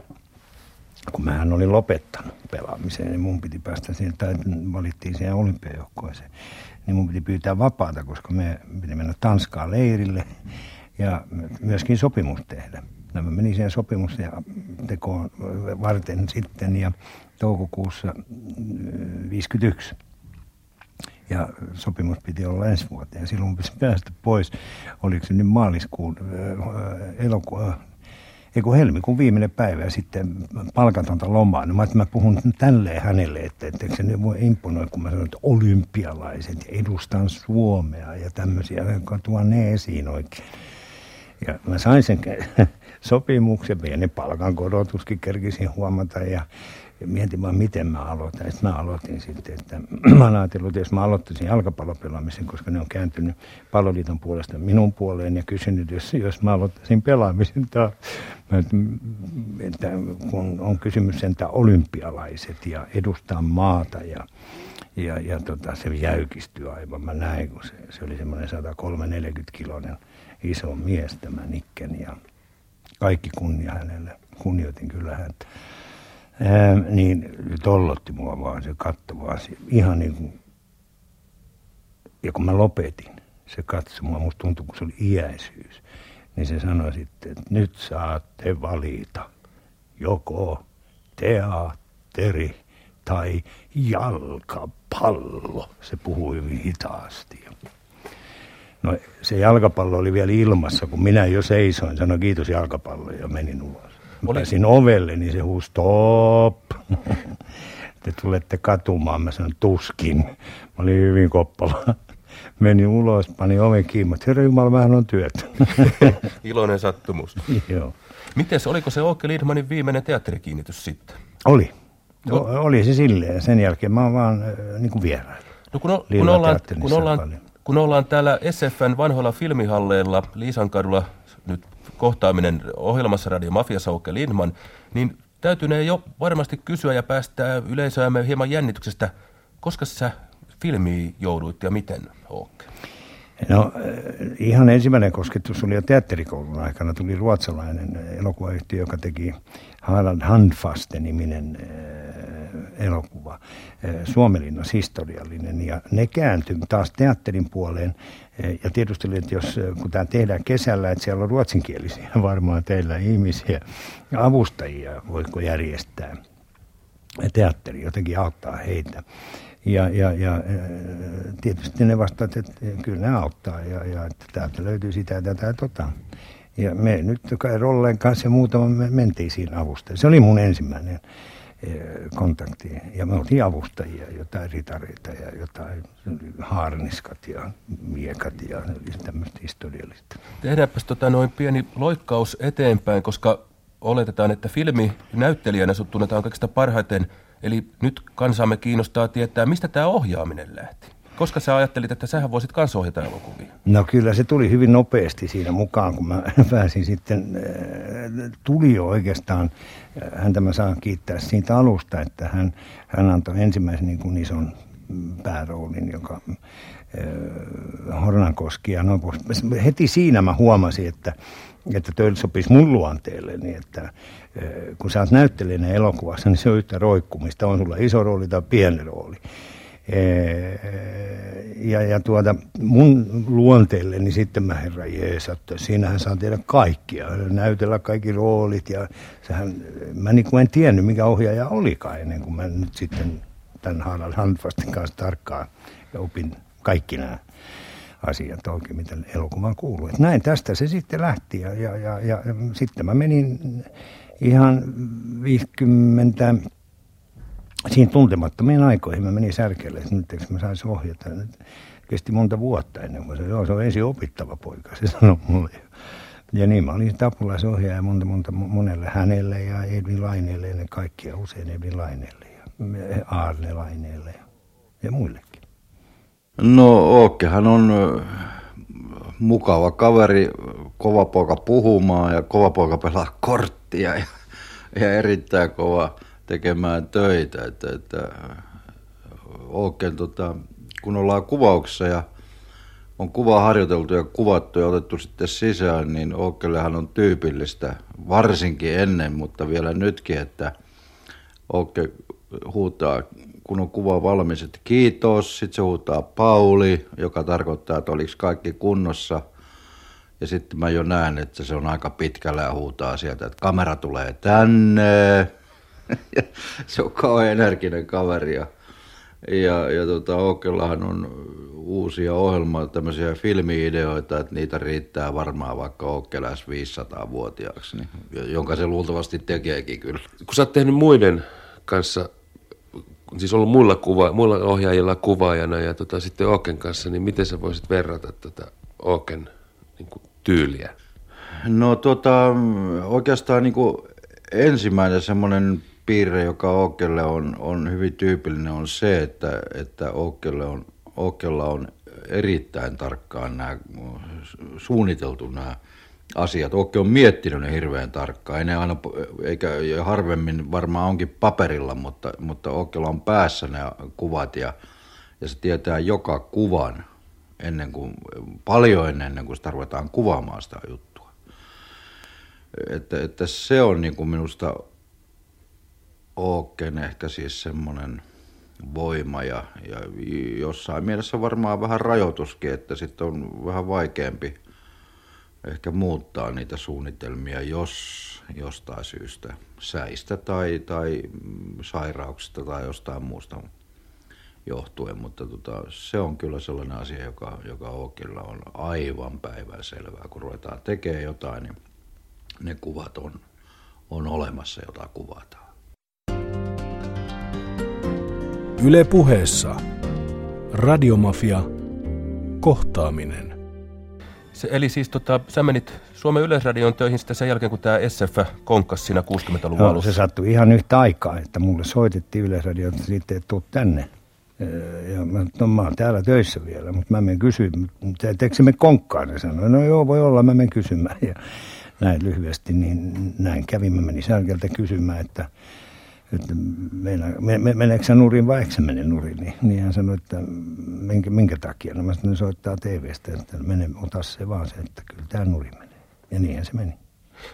kun mähän olin lopettanut pelaamiseen, niin mun piti päästä siihen, tai valittiin siihen olympiajoukkoeseen niin mun piti pyytää vapaata, koska me piti mennä Tanskaan leirille ja myöskin sopimus tehdä. No mä menin siihen sopimus ja tekoon varten sitten ja toukokuussa 51. Ja sopimus piti olla ensi vuoteen silloin piti päästä pois. Oliko se nyt maaliskuun, elokuun, ei kun helmikuun viimeinen päivä ja sitten palkatonta lomaa. No mä, mä puhun tälleen hänelle, että etteikö se voi imponoi, kun mä sanon, että olympialaiset ja edustan Suomea ja tämmöisiä, jotka tuon ne esiin oikein. Ja mä sain sen [LAUGHS] sopimuksen, pieni palkankorotuskin kerkisin huomata ja mietin vaan, miten mä aloitan. Sitten mä aloitin sitten, että [CLEARS THROAT] mä olen ajatellut, että jos mä aloittaisin jalkapallopelaamisen, koska ne on kääntynyt palloliiton puolesta minun puoleen ja kysynyt, jos, jos mä aloittaisin pelaamisen taas. Että kun on kysymys sentään olympialaiset ja edustaa maata ja, ja, ja tota, se jäykistyi aivan. Mä näin, kun se, se oli semmoinen 130 kiloinen iso mies tämä Nikken ja kaikki kunnia hänelle. Kunnioitin kyllä häntä. Ää, niin tollotti mua vaan, se katsoi vaan se, ihan niin kuin, ja kun mä lopetin, se katsoi mua, musta tuntui, kun se oli iäisyys, niin se sanoi sitten, että nyt saatte valita joko teatteri tai jalkapallo. Se puhui hyvin hitaasti. No se jalkapallo oli vielä ilmassa, kun minä jo seisoin, sanoin kiitos jalkapallo ja menin ulos. Oli... Pääsin ovelle, niin se huusi stop. [LAUGHS] Te tulette katumaan. Mä sanoin tuskin. Mä olin hyvin koppala. Menin ulos, pani oven kiinni. Herra Jumala, vähän on työtä. [LAUGHS] Iloinen sattumus. Joo. Mites, oliko se Åke Lidmanin viimeinen teatterikiinnitys sitten? Oli. O, oli se silleen. Sen jälkeen mä oon vaan äh, niin kuin vierailu. No kun, o, kun, ollaan, kun, ollaan, kun ollaan täällä SFN vanhoilla filmihalleilla Liisankadulla nyt kohtaaminen ohjelmassa Radio Mafia Sauke Lindman, niin täytyy jo varmasti kysyä ja päästää yleisöämme hieman jännityksestä, koska sä filmiin jouduit ja miten, Åke? No ihan ensimmäinen kosketus oli jo teatterikoulun aikana. Tuli ruotsalainen elokuvayhtiö, joka teki Harald Handfaste-niminen elokuva, Suomelinnas historiallinen. Ja ne kääntyi taas teatterin puoleen ja tiedustelin, että jos, kun tämä tehdään kesällä, että siellä on ruotsinkielisiä [LAUGHS] varmaan teillä ihmisiä avustajia, voiko järjestää teatteri, jotenkin auttaa heitä. Ja, ja, ja tietysti ne vastaat, että kyllä ne auttaa ja, ja että täältä löytyy sitä ja tätä ja tota. Ja me nyt Rolleen kanssa ja muutama me mentiin siinä avusta. Se oli mun ensimmäinen kontaktiin. Ja me oltiin avustajia, jotain ritareita ja jotain haarniskat ja miekat ja tämmöistä historiallista. Tehdäänpäs tota noin pieni loikkaus eteenpäin, koska oletetaan, että filmi näyttelijänä sut tunnetaan kaikista parhaiten. Eli nyt kansaamme kiinnostaa tietää, mistä tämä ohjaaminen lähti. Koska sä ajattelit, että sähän voisit kanssa ohjata elokuvia? No kyllä se tuli hyvin nopeasti siinä mukaan, kun mä [LAUGHS] pääsin sitten, äh, tuli jo oikeastaan, äh, häntä mä saan kiittää siitä alusta, että hän, hän antoi ensimmäisen niin kuin ison pääroolin, joka äh, Hornankoski ja noin Heti siinä mä huomasin, että, että töillä sopisi mun luonteelle, niin että kun sä oot näyttelijänä elokuvassa, niin se on yhtä roikkumista, on sulla iso rooli tai pieni rooli ja, ja tuota, mun luonteelle, niin sitten mä herra jees, että siinähän saa tehdä kaikkia, näytellä kaikki roolit ja sehän, mä niin kuin en tiennyt mikä ohjaaja olikaan ennen kuin mä nyt sitten tämän Harald Handfastin kanssa tarkkaan ja opin kaikki nämä asiat oikein, mitä elokuvaan kuuluu. Et näin tästä se sitten lähti ja, ja, ja, ja, sitten mä menin ihan 50 siinä tuntemattomiin aikoihin mä menin särkeelle, että nyt eikö mä saisi ohjata. Nyt kesti monta vuotta ennen kuin se, joo, se on ensin opittava poika, se sanoi mulle. Ja niin, mä olin tapulaisohjaaja monta, monta, monelle hänelle ja Edvin Laineelle ennen kaikkia, usein Edvin Laineelle ja Aarne Laineelle ja, ja muillekin. No Ookkehan on mukava kaveri, kova poika puhumaan ja kova poika pelaa korttia ja, ja erittäin kova tekemään töitä. Että, että oikein, tota, kun ollaan kuvauksessa ja on kuva harjoiteltu ja kuvattu ja otettu sitten sisään, niin Ookkellehan on tyypillistä, varsinkin ennen, mutta vielä nytkin, että Ookke huutaa, kun on kuva valmis, että kiitos, sitten se huutaa Pauli, joka tarkoittaa, että oliko kaikki kunnossa. Ja sitten mä jo näen, että se on aika pitkällä ja huutaa sieltä, että kamera tulee tänne, se on kauhean energinen kaveri. Ja, ja, ja tota, Okellahan on uusia ohjelmia, tämmöisiä filmiideoita, että niitä riittää varmaan vaikka Okkeläs 500-vuotiaaksi, niin, jonka se luultavasti tekeekin kyllä. Kun sä oot tehnyt muiden kanssa, siis ollut muilla, kuva, muilla ohjaajilla kuvaajana ja tota, sitten Oken kanssa, niin miten sä voisit verrata tätä Oken niin tyyliä? No tota, oikeastaan niin kuin ensimmäinen semmoinen piirre, joka Ookelle on, on hyvin tyypillinen, on se, että, että Ookelle on, Ookella on erittäin tarkkaan nämä, suunniteltu nämä asiat. Okke on miettinyt ne hirveän tarkkaan. Ei ne aina, eikä harvemmin varmaan onkin paperilla, mutta, mutta Okkella on päässä ne kuvat ja, ja se tietää joka kuvan ennen kuin, paljon ennen kuin sitä ruvetaan kuvaamaan sitä juttua. Että, että se on niin kuin minusta Oken ehkä siis semmoinen voima ja, ja jossain mielessä varmaan vähän rajoituskin, että sitten on vähän vaikeampi ehkä muuttaa niitä suunnitelmia, jos jostain syystä säistä tai, tai sairauksista tai jostain muusta johtuen, mutta tota, se on kyllä sellainen asia, joka, joka Okilla on aivan päivän selvää. Kun ruvetaan tekemään jotain, niin ne kuvat on, on olemassa, jota kuvataan. Yle puheessa. Radiomafia. Kohtaaminen. Se, eli siis tota, sä menit Suomen Yleisradion töihin sitten sen jälkeen, kun tämä SF konkkas siinä 60-luvun no, alussa. Se sattui ihan yhtä aikaa, että mulle soitettiin Yleisradion, että sitten tuu tänne. Ja mä, no mä oon täällä töissä vielä, mutta mä menen kysymään, teekö se me konkkaan? Ja sanoin, no joo, voi olla, mä menen kysymään. Ja näin lyhyesti, niin näin kävin. Mä menin Särkeltä kysymään, että, että meillä, me, me, meneekö se nurin vai eikö mene nurin? Niin, niin hän sanoi, että minkä, minkä takia? No mä sanoin, soittaa TV-stä, että mene, ota se vaan se, että kyllä tämä nurin menee. Ja niinhän se meni.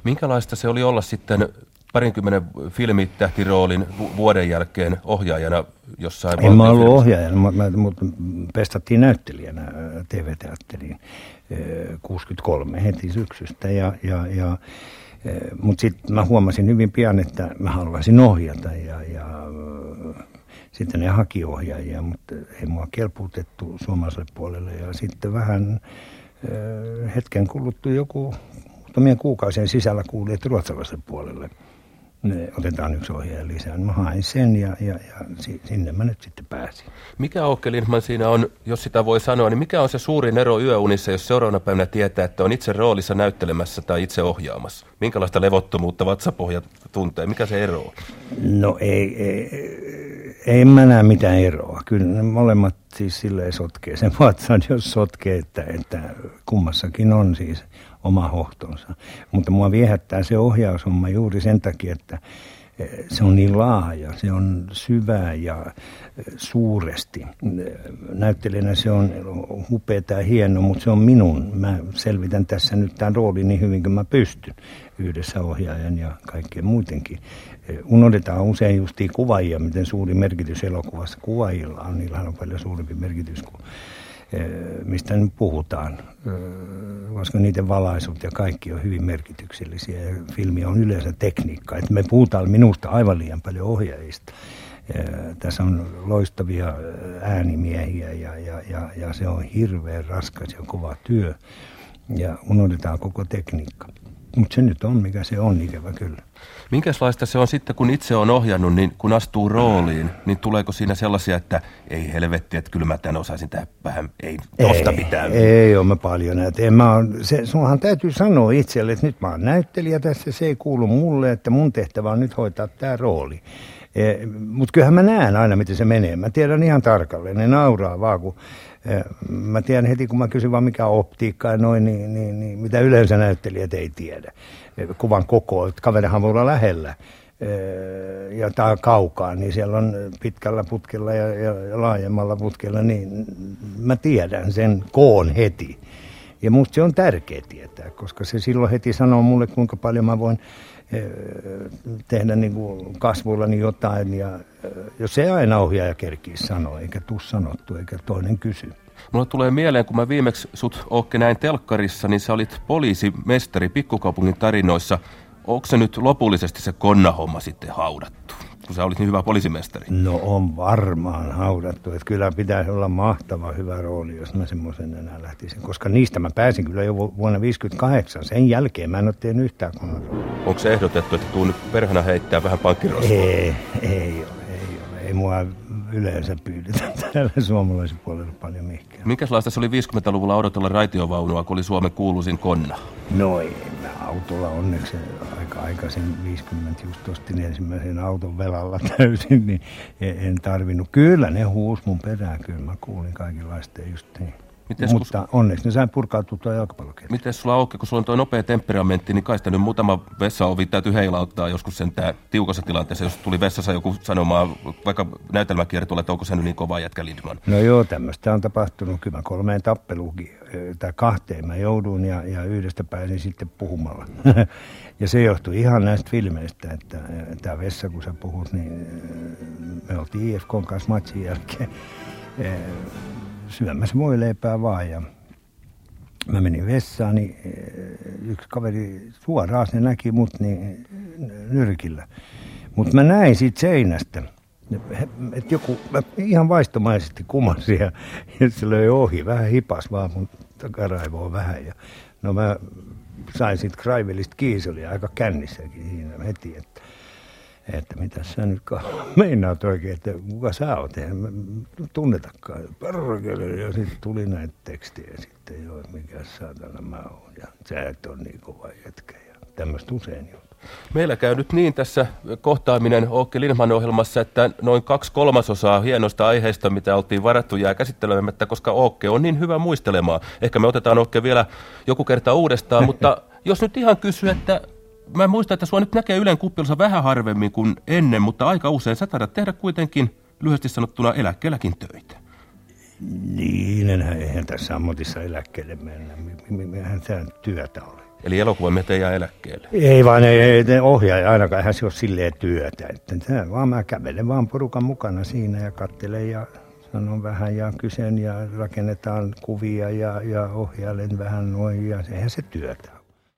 Minkälaista se oli olla sitten parinkymmenen filmitähtiroolin vuoden jälkeen ohjaajana jossain En mä ollut ohjaajana, mutta, mutta pestattiin näyttelijänä TV-teatteriin 63 heti syksystä. Ja, ja, ja, mutta sitten mä huomasin hyvin pian, että mä haluaisin ohjata ja, ja sitten ne haki ohjaajia, mutta ei mua kelpuutettu suomalaiselle puolelle. Ja sitten vähän hetken kuluttu joku muutamien kuukausien sisällä kuuli, että ruotsalaiselle puolelle – ne otetaan yksi ohjaaja lisää. Mä hain sen ja, ja, ja sinne mä nyt sitten pääsin. Mikä Åke Lindman siinä on, jos sitä voi sanoa, niin mikä on se suurin ero yöunissa, jos seuraavana päivänä tietää, että on itse roolissa näyttelemässä tai itse ohjaamassa? Minkälaista levottomuutta vatsapohja tuntee? Mikä se ero on? No ei, ei, ei mä näe mitään eroa. Kyllä ne molemmat siis silleen sotkee sen [LAUGHS] vatsan, jos sotkee, että, että kummassakin on siis oma hohtonsa. Mutta mua viehättää se ohjaushomma juuri sen takia, että eh, se on niin laaja, se on syvää ja eh, suuresti. Näyttelijänä se on hupeeta ja hieno, mutta se on minun. Mä selvitän tässä nyt tämän roolin niin hyvin kuin mä pystyn yhdessä ohjaajan ja kaikkien muutenkin. Eh, unohdetaan usein justiin kuvaajia, miten suuri merkitys elokuvassa kuvaajilla on. Niillä on paljon suurempi merkitys kuin mistä nyt puhutaan, koska niiden valaisut ja kaikki on hyvin merkityksellisiä ja filmi on yleensä tekniikka. Että me puhutaan minusta aivan liian paljon ohjaajista. Tässä on loistavia äänimiehiä ja, ja, ja, ja se on hirveän raskas ja kova työ ja unohdetaan koko tekniikka. Mutta se nyt on, mikä se on, ikävä kyllä. Minkälaista se on sitten, kun itse on ohjannut, niin kun astuu rooliin, niin tuleeko siinä sellaisia, että ei helvetti, että kyllä mä tämän osaisin tähän vähän, ei tosta mitään. Ei ole mä paljon näitä. En mä on, se, sunhan täytyy sanoa itselle, että nyt mä oon näyttelijä tässä, se ei kuulu mulle, että mun tehtävä on nyt hoitaa tämä rooli. E, Mutta kyllähän mä näen aina, miten se menee. Mä tiedän ihan tarkalleen. Ne nauraa vaan, kun Mä tiedän heti, kun mä kysyn vaan mikä optiikka ja noin, niin, niin, niin, mitä yleensä näyttelijät ei tiedä. Kuvan koko, että kaverihan voi olla lähellä ja tämä kaukaa, niin siellä on pitkällä putkella ja, ja laajemmalla putkella, niin mä tiedän sen koon heti. Ja musta se on tärkeä tietää, koska se silloin heti sanoo mulle, kuinka paljon mä voin tehdä niin kuin kasvuillani jotain. Ja jos ei aina ohjaaja kerkii sanoa, eikä tuu sanottu, eikä toinen kysy. Mulle tulee mieleen, kun mä viimeksi sut Ookke näin telkkarissa, niin sä olit poliisimestari pikkukaupungin tarinoissa. Onko se nyt lopullisesti se konnahomma sitten haudattu? Kun sä olit niin hyvä poliisimestari? No on varmaan haudattu. Että kyllä pitäisi olla mahtava hyvä rooli, jos mä semmoisen enää lähtisin. Koska niistä mä pääsin kyllä jo vuonna 1958. Sen jälkeen mä en ole tehnyt yhtään kunnon Onko se ehdotettu, että tuu nyt perhana heittää vähän pankkirosvoa? Ei, ei ole, ei ole. Ei mua yleensä pyydetä [LAUGHS] täällä suomalaisen puolella paljon mihinkään. Minkälaista se oli 50-luvulla odotella raitiovaunua, kun oli Suomen kuuluisin konna? No ei, autolla onneksi aika aikaisin 50 just ostin ensimmäisen auton velalla [LAUGHS] täysin, niin en tarvinnut. Kyllä ne huus mun perään, kyllä mä kuulin kaikenlaista just niin. Mites, Mutta kun... onneksi ne sai purkautua tuo jalkapallokenttä. Miten sulla on, kun sulla on tuo nopea temperamentti, niin kai sitä nyt muutama vessaovi täytyy heilauttaa joskus sen tää tiukassa tilanteessa, jos tuli vessassa joku sanomaan, vaikka näytelmäkiertolle, että onko se nyt niin kova jätkä Lindman? No joo, tämmöistä on tapahtunut kyllä kolmeen tappeluunkin, tai kahteen mä joudun ja, ja yhdestä pääsin sitten puhumalla. [LAUGHS] ja se johtui ihan näistä filmeistä, että tämä vessa, kun sä puhut, niin me oltiin IFK kanssa matsin jälkeen syömässä voileipää vaan ja mä menin vessaan, niin eh, yksi kaveri suoraan se näki mut niin nyrkillä. Mutta mä näin siitä seinästä, että joku mä ihan vaistomaisesti kumasi ja, ja se löi ohi, vähän hipas vaan mun takaraivoa vähän. Ja, no mä sain sitten Kraivelista kiinni, se oli aika kännissäkin siinä heti, että että mitä sä nyt [LAUGHS] meinaat oikein, että kuka sä oot, eihän mä tunnetakaan. Perkele, ja sitten tuli näitä tekstiä sitten jo, mikä saatana mä oon. Ja sä et on niin kova jätkä ja tämmöistä usein jo. Meillä käy nyt niin tässä kohtaaminen Åke Lindman ohjelmassa, että noin kaksi kolmasosaa hienosta aiheista, mitä oltiin varattu, jää käsittelemättä, koska Åke on niin hyvä muistelemaan. Ehkä me otetaan Åke vielä joku kerta uudestaan, [LAUGHS] mutta jos nyt ihan kysyy, että mä muistan, että sua nyt näkee Ylen kuppilossa vähän harvemmin kuin ennen, mutta aika usein sä taidat tehdä kuitenkin lyhyesti sanottuna eläkkeelläkin töitä. Niin, enhän, eihän tässä ammatissa eläkkeelle mennä. Mihän tämä työtä oli. Eli elokuvamies ei jää eläkkeelle? Ei vaan, ei, ei ohjaaja ainakaan, eihän se ole silleen työtä. Että tämä, vaan mä kävelen vaan porukan mukana siinä ja kattelen ja sanon vähän ja kysyn ja rakennetaan kuvia ja, ja ohjailen vähän noin ja eihän se työtä